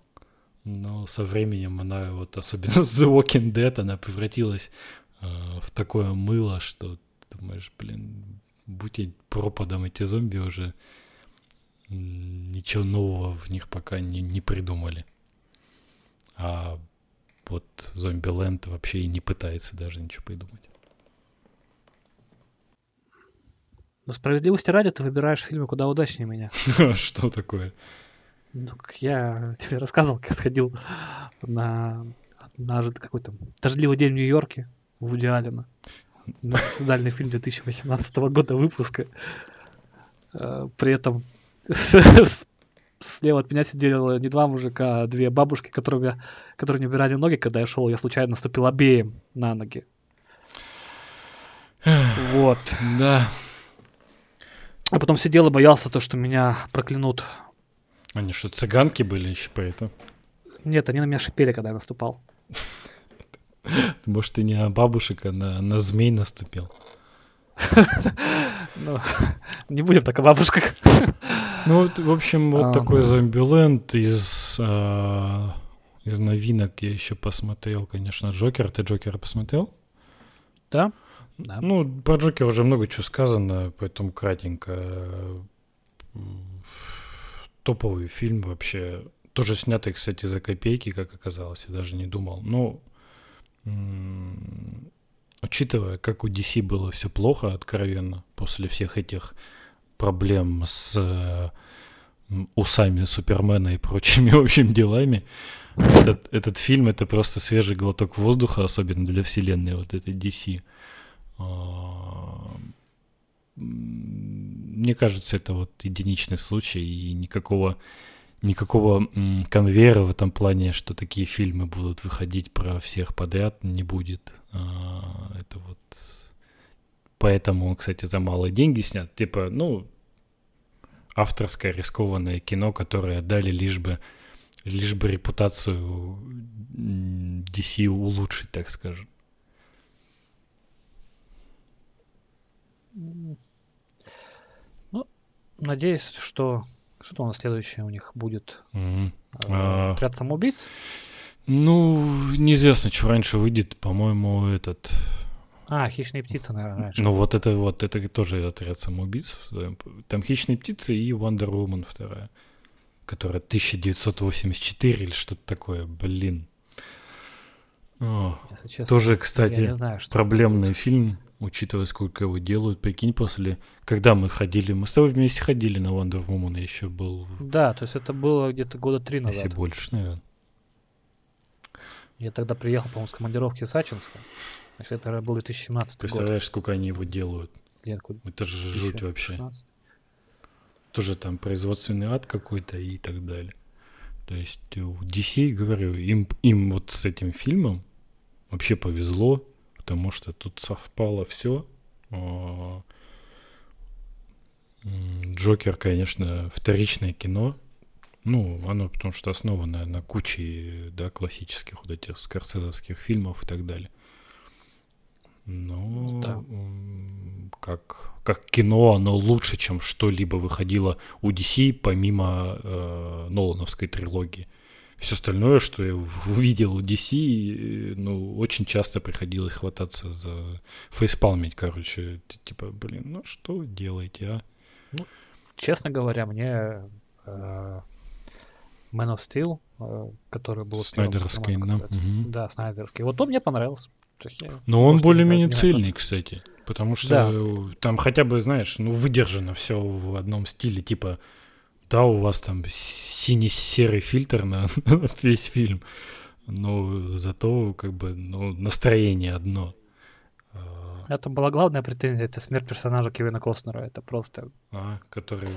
A: Но со временем она, вот особенно с The Walking Dead, она превратилась э, в такое мыло, что думаешь, блин, будь пропадом эти зомби уже ничего нового в них пока не, не придумали. А вот Зомби-Ленд вообще и не пытается даже ничего придумать.
B: Но справедливости ради ты выбираешь фильмы куда удачнее меня.
A: Что такое?
B: Ну, я тебе рассказывал, как сходил на, на какой-то дождливый день в Нью-Йорке в Вуди Аллена. Национальный фильм 2018 года выпуска. Э, при этом слева от меня сидели не два мужика, а две бабушки, которые, которые не убирали ноги, когда я шел. Я случайно наступил обеим на ноги. Вот.
A: Да.
B: А потом сидел и боялся то, что меня проклянут.
A: Они что, цыганки были еще поэтому?
B: Нет, они на меня шипели, когда я наступал.
A: Может, ты не на бабушек, а на, на змей наступил.
B: Ну, не будем так о бабушках.
A: Ну, вот, в общем, вот а, такой зомбиленд из, а, из новинок я еще посмотрел, конечно, Джокер. Ты Джокера посмотрел?
B: Да.
A: да. Ну, про Джокера уже много чего сказано, поэтому кратенько. Топовый фильм вообще. Тоже снятый, кстати, за копейки, как оказалось, я даже не думал. Ну, учитывая, как у DC было все плохо, откровенно, после всех этих проблем с усами Супермена и прочими, в общем, делами, этот, этот фильм это просто свежий глоток воздуха, особенно для вселенной вот этой DC. А, мне кажется, это вот единичный случай, и никакого никакого конвейера в этом плане, что такие фильмы будут выходить про всех подряд, не будет. А, это вот... Поэтому кстати, за малые деньги снят. Типа, ну, авторское рискованное кино, которое дали лишь бы, лишь бы репутацию DC улучшить, так скажем.
B: Ну, надеюсь, что что у нас следующее у них будет? Mm-hmm. Отряд самоубийц?
A: Ну, неизвестно, что раньше выйдет, по-моему, этот...
B: А, хищные птицы, наверное, раньше.
A: Ну, вот это вот, это тоже отряд самоубийц. Там хищные птицы и Wonder Woman вторая, которая 1984 или что-то такое, блин. О, честно, тоже, кстати, знаю, проблемный фильм учитывая, сколько его делают. Прикинь, после... Когда мы ходили, мы с тобой вместе ходили на Wonder Woman, я еще был...
B: Да, то есть это было где-то года три назад.
A: Если больше, наверное.
B: Я тогда приехал, по-моему, с командировки из Ачинска. Значит, это был 2017
A: Представляешь, год. сколько они его делают? Нет, это же жуть вообще. Тоже там производственный ад какой-то и так далее. То есть в DC, говорю, им, им вот с этим фильмом вообще повезло, потому что тут совпало все. А, Джокер, конечно, вторичное кино. Ну, оно потому что основано на куче, да, классических вот этих скорсезовских фильмов и так далее. Но да. как, как кино оно лучше, чем что-либо выходило у DC, помимо э, Нолановской трилогии все остальное, что я увидел у DC, ну, очень часто приходилось хвататься за фейспалмить, короче. Типа, блин, ну что вы делаете, а? Ну,
B: честно говоря, мне э, Man of Steel, э, который был...
A: Снайдерский, да.
B: Угу. Да, Снайдерский. Вот он мне понравился.
A: Но он более-менее цельный, кстати. Потому что
B: Да.
A: там хотя бы, знаешь, ну выдержано все в одном стиле, типа, да, у вас там синий-серый фильтр на весь фильм, но зато как бы ну, настроение одно. А,
B: Это была главная претензия, это смерть персонажа Кевина Костнера. Это просто...
A: а, который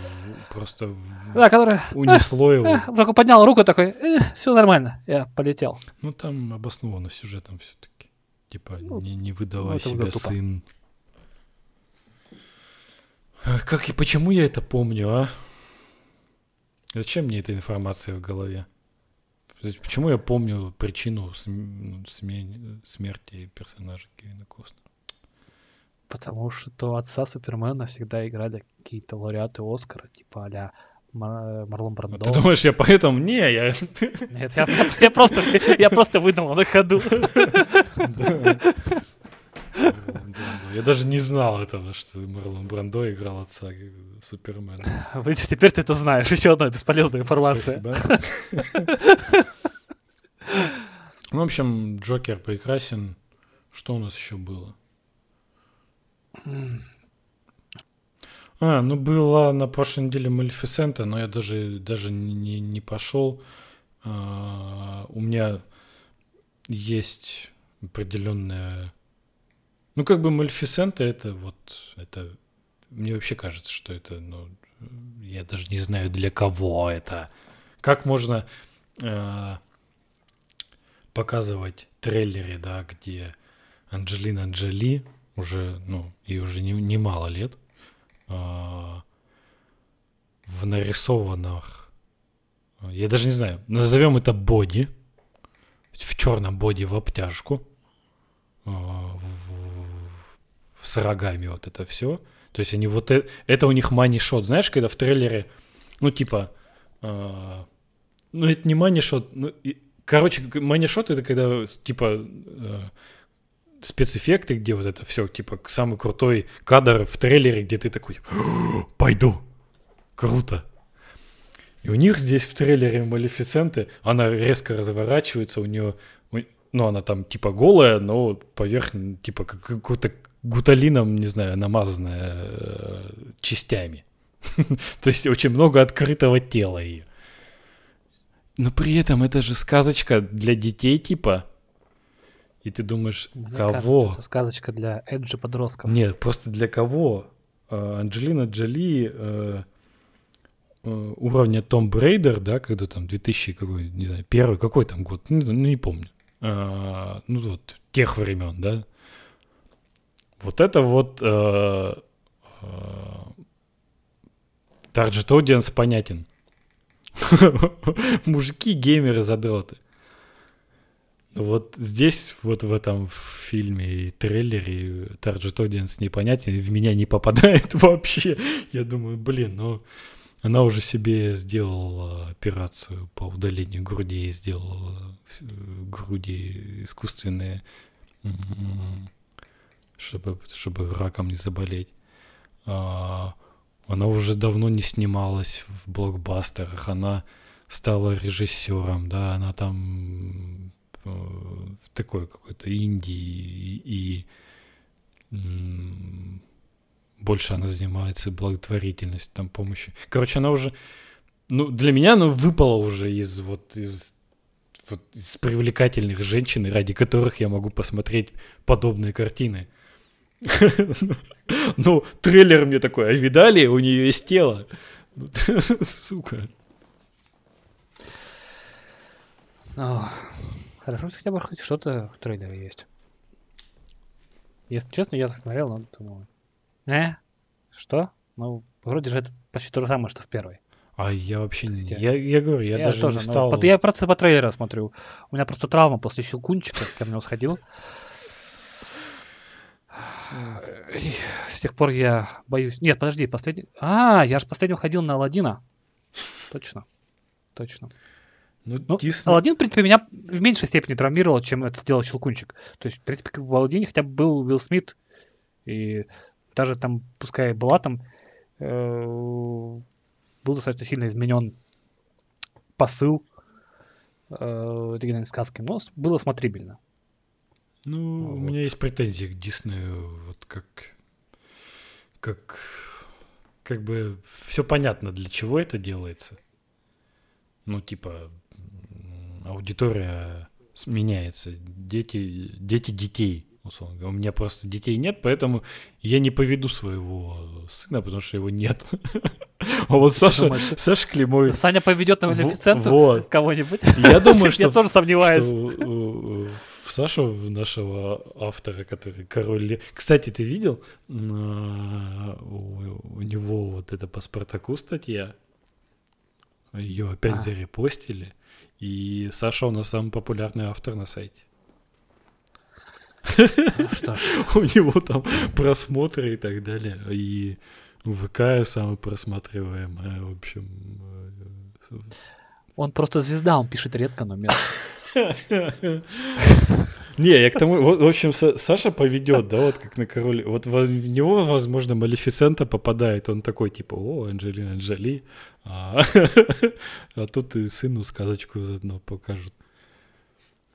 A: просто
B: Да, который
A: унесло его.
B: э, только поднял руку такой, все нормально, я полетел.
A: Ну там обосновано сюжетом все-таки. Типа,
B: Ну,
A: не, не выдавай
B: это
A: себя, сын. Как и почему я это помню, а? Зачем мне эта информация в голове? Почему я помню причину см- ну, сме- смерти персонажа Кевина Костнера?
B: Потому что отца Супермена всегда играли какие-то лауреаты Оскара, типа а-ля Мар- Марлон
A: А
B: Брандо.
A: Ты думаешь, я поэтому? Не, я...
B: Нет, я, я просто, я просто выдумал на ходу.
A: Я даже не знал этого, что Марлон Брандо играл отца Супермена.
B: Видишь, теперь ты это знаешь. Еще одна бесполезная информация.
A: Спасибо. Ну, в общем, Джокер прекрасен. Что у нас еще было? А, ну была на прошлой неделе Малефисента, но я даже, даже не, не, не пошел. А, у меня есть определенная... Ну, как бы Малефисента это вот... Это... Мне вообще кажется, что это... Ну, я даже не знаю, для кого это. Как можно э, показывать трейлеры, да, где Анджелина Джоли уже, ну, ей уже не- немало лет, а, в нарисованных, я даже не знаю, назовем это боди, в черном боди в обтяжку, а, в- с рогами вот это все. То есть они вот э- это у них мани шот, знаешь, когда в трейлере, ну типа, а, ну это не мани шот, ну, короче, мани шот это когда типа э, спецэффекты, где вот это все, типа, самый крутой кадр в трейлере, где ты такой, пойду, круто. И у них здесь в трейлере Малефисенты, она резко разворачивается, у нее, ну, она там типа голая, но поверх, типа, как какой-то гуталином, не знаю, намазанная э, частями. То есть очень много открытого тела ее. Но при этом это же сказочка для детей, типа. И ты думаешь,
B: Мне
A: кого?
B: кажется, сказочка для эджи подростков.
A: Нет, просто для кого? А, Анджелина Джоли э, э, уровня Том Брейдер, да, когда там 2000 какой, не знаю, первый, какой там год, ну, ну, не помню. Ну вот, тех времен, да. Вот это вот э, Target Audience понятен. Мужики, геймеры, задроты. Вот здесь, вот в этом фильме и трейлере Target Audience непонятен, и в меня не попадает вообще. Я думаю, блин, ну она уже себе сделала операцию по удалению грудей, сделала э, груди искусственные, чтобы, чтобы раком не заболеть. А, Она уже давно не снималась в блокбастерах, она стала режиссером, да, она там э, в такой какой-то Индии и, и, больше она занимается благотворительностью, там помощью. Короче, она уже, ну, для меня она выпала уже из вот из вот из привлекательных женщин, ради которых я могу посмотреть подобные картины. Ну, трейлер мне такой, а видали, у нее есть тело. Сука.
B: Ну, Хорошо, что хотя бы хоть что-то в трейлере есть. Если честно, я смотрел, но думаю, э, что? Ну, вроде же это почти то же самое, что в первой.
A: А я вообще не... Я, я говорю, я, даже
B: тоже,
A: не
B: ну,
A: стал...
B: вот я просто по трейлеру смотрю. У меня просто травма после щелкунчика, я на него сходил. И С тех пор я боюсь. Нет, подожди, последний. А, я же последнего ходил на Алладина. Точно. Точно.
A: Ну,
B: Ну,
A: Дисней-
B: Алладин, в принципе, меня в меньшей степени травмировал, чем это сделал Щелкунчик. То есть, в принципе, в Алладине хотя бы был Уилл Смит. И даже там, пускай была там, э, был достаточно сильно изменен посыл э, оригинальной сказки, но было смотрибельно.
A: Ну, у
B: Вот.
A: меня есть претензии к Диснею, вот как как, как бы все понятно, для чего это делается. Ну, типа, аудитория меняется. Дети, дети детей, условно говоря. У меня просто детей нет, поэтому я не поведу своего сына, потому что его нет. А вот Саша,
B: думаешь,
A: Саша Климович...
B: Саня поведет на Малефиценту
A: вот.
B: кого-нибудь?
A: Я думаю, что...
B: Я тоже сомневаюсь.
A: что, в Сашу, в нашего автора, который король Лев. Кстати, ты видел? на- У, у него вот это по Спартаку статья. Ее опять
B: А.
A: зарепостили. И Саша у нас самый популярный автор на сайте.
B: Ну что ж,
A: У него там просмотры и так далее. И ВК самый просматриваемый. В общем, э,
B: он просто звезда, он пишет редко, но мелко.
A: Не, я к тому, в общем, Са- Саша поведет, да, вот как на короле. Вот во- в него, возможно, Малефисента попадает. Он такой, типа, о, Анджелина Анджели. А, а тут и сыну сказочку заодно покажут.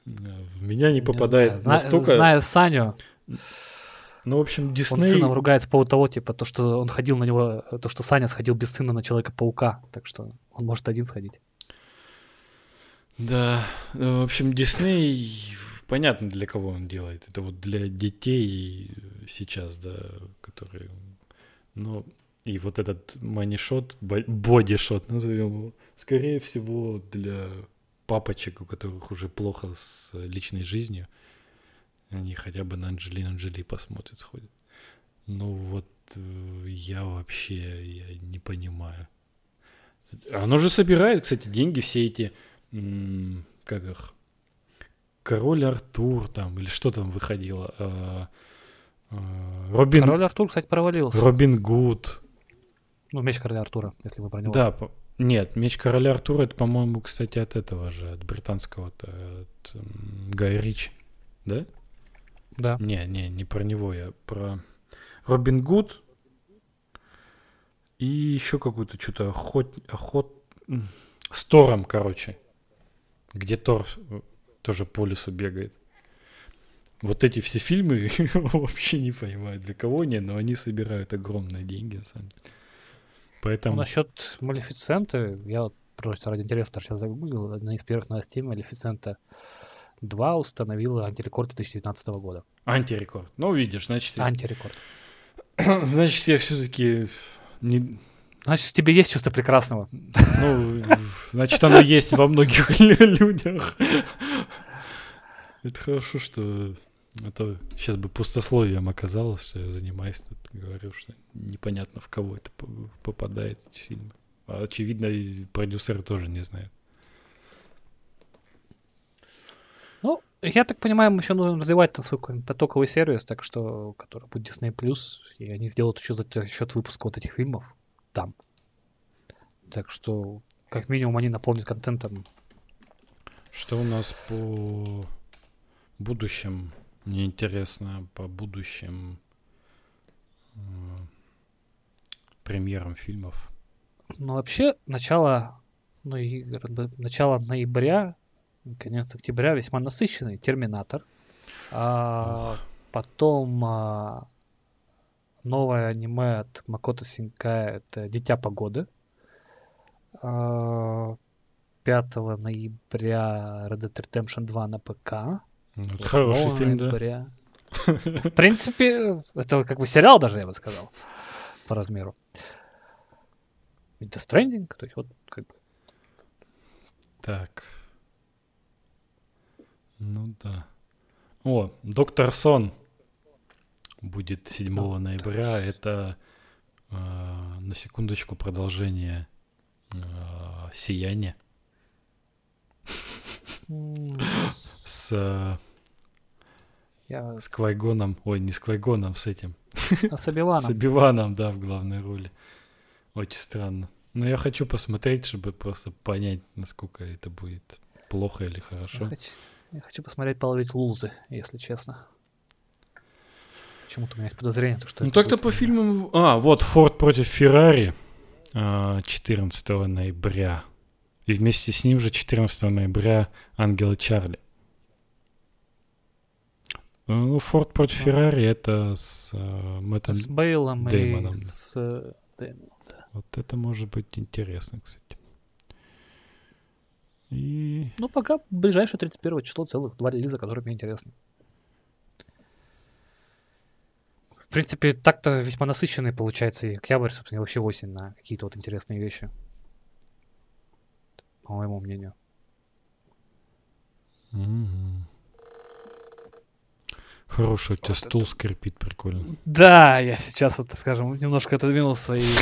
A: В меня не попадает
B: знаю.
A: Настолько...
B: Зная Саню,
A: Ну, в общем,
B: он с
A: Дисней...
B: сыном ругается по поводу того, типа, то, что он ходил на него, то, что Саня сходил без сына на Человека-паука. Так что он может один сходить.
A: Да, ну, в общем, Дисней, понятно, для кого он делает. Это вот для детей сейчас, да, которые... Ну, и вот этот манишот, бодишот, назовем его, скорее всего, для папочек, у которых уже плохо с личной жизнью. Они хотя бы на Анджелину Джоли посмотрят, сходят. Ну вот э, я вообще я не понимаю. Оно же собирает, кстати, деньги, все эти как их, Король Артур там, или что там выходило, а, а, Робин,
B: Король Артур, кстати, провалился.
A: Робин Гуд,
B: Ну, меч короля Артура, если вы про него.
A: да, по- нет, Меч Короля Артура, это, по-моему, кстати, от этого же, от британского-то, от м, Гая Ричи, да?
B: Да.
A: Не, не, не про него, я про Робин Гуд и еще какую-то что-то охот... охот... м, с Тором, короче, где Тор э, тоже по лесу бегает. Вот эти все фильмы вообще не понимаю, для кого они, но они собирают огромные деньги, на самом деле.
B: Ну,
A: Поэтому...
B: насчет Малефиценты, я просто ради интереса сейчас загуглил, одна из первых новостей Малефицента 2 установила антирекорд 2019 года.
A: Антирекорд. Ну, видишь, значит,
B: Антирекорд.
A: значит, я все-таки не,
B: Значит, тебе есть чувство прекрасного.
A: Ну, значит, оно есть во многих лю- людях. Это хорошо, что... А то сейчас бы пустословием оказалось, что я занимаюсь тут, говорю, что непонятно, в кого это по- попадает, эти фильмы. А, очевидно, и продюсеры тоже не знают.
B: Ну, я так понимаю, им еще нужно развивать там свой какой-нибудь потоковый сервис, так что, который будет Disney+, и они сделают еще за счет выпуска вот этих фильмов там. Так что, как минимум, они наполнят контентом.
A: Что у нас по будущим? Мне интересно по будущим э, премьерам фильмов.
B: Ну, вообще, начало, ну, и, начало ноября, конец октября весьма насыщенный. Терминатор. А, потом а, новое аниме от Макото Синкая, это Дитя погоды. А, 5 ноября Red Dead Redemption 2 на ПК.
A: Ну, это
B: 8
A: хороший фильм, да?
B: ноября. В принципе, это как бы сериал даже, я бы сказал, по размеру. Death Stranding, то есть вот как бы
A: Так. Ну да. О, Доктор Сон будет 7
B: Доктор
A: ноября. Это э, на секундочку продолжение э, Сияния
B: м,
A: с, э,
B: я
A: с Квайгоном. Ой, не с Квайгоном, с этим.
B: а с Оби-Ваном.
A: С Обиваном, да, в главной роли. Очень странно. Но я хочу посмотреть, чтобы просто понять, насколько это будет плохо или
B: Я
A: хорошо.
B: хочу, я хочу посмотреть половить лузы, если честно. Почему-то у меня есть подозрение, то, что
A: Ну так-то по фильмам... А, вот Форд против Феррари а, 14 ноября. И вместе с ним же 14 ноября Ангелы Чарли. Ну, Форд против Феррари это с э, Мэттом
B: С Бейлом
A: Дэймоном,
B: и
A: да.
B: с э, Дэймоном.
A: Вот это может быть интересно, кстати. И
B: Ну, пока ближайшее 31 число целых два релиза, которые мне интересны. В принципе, так-то весьма насыщенный получается и октябрь, собственно, и вообще осень на какие-то вот интересные вещи. По моему мнению.
A: Мгм. Хороший у тебя
B: Вот
A: стул скрипит, прикольно.
B: Да, я сейчас вот, скажем, немножко отодвинулся и...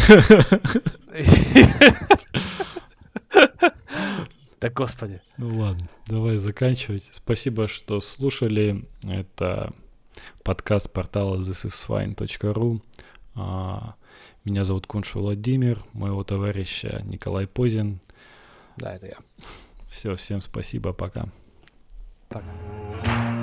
B: Да господи.
A: Ну ладно, давай заканчивать. Спасибо, что слушали. Это подкаст портала thisisfine.ru. А, Меня зовут Кунш Владимир, моего товарища Николай Позин.
B: Да, это я.
A: Все, всем спасибо, пока.
B: Пока.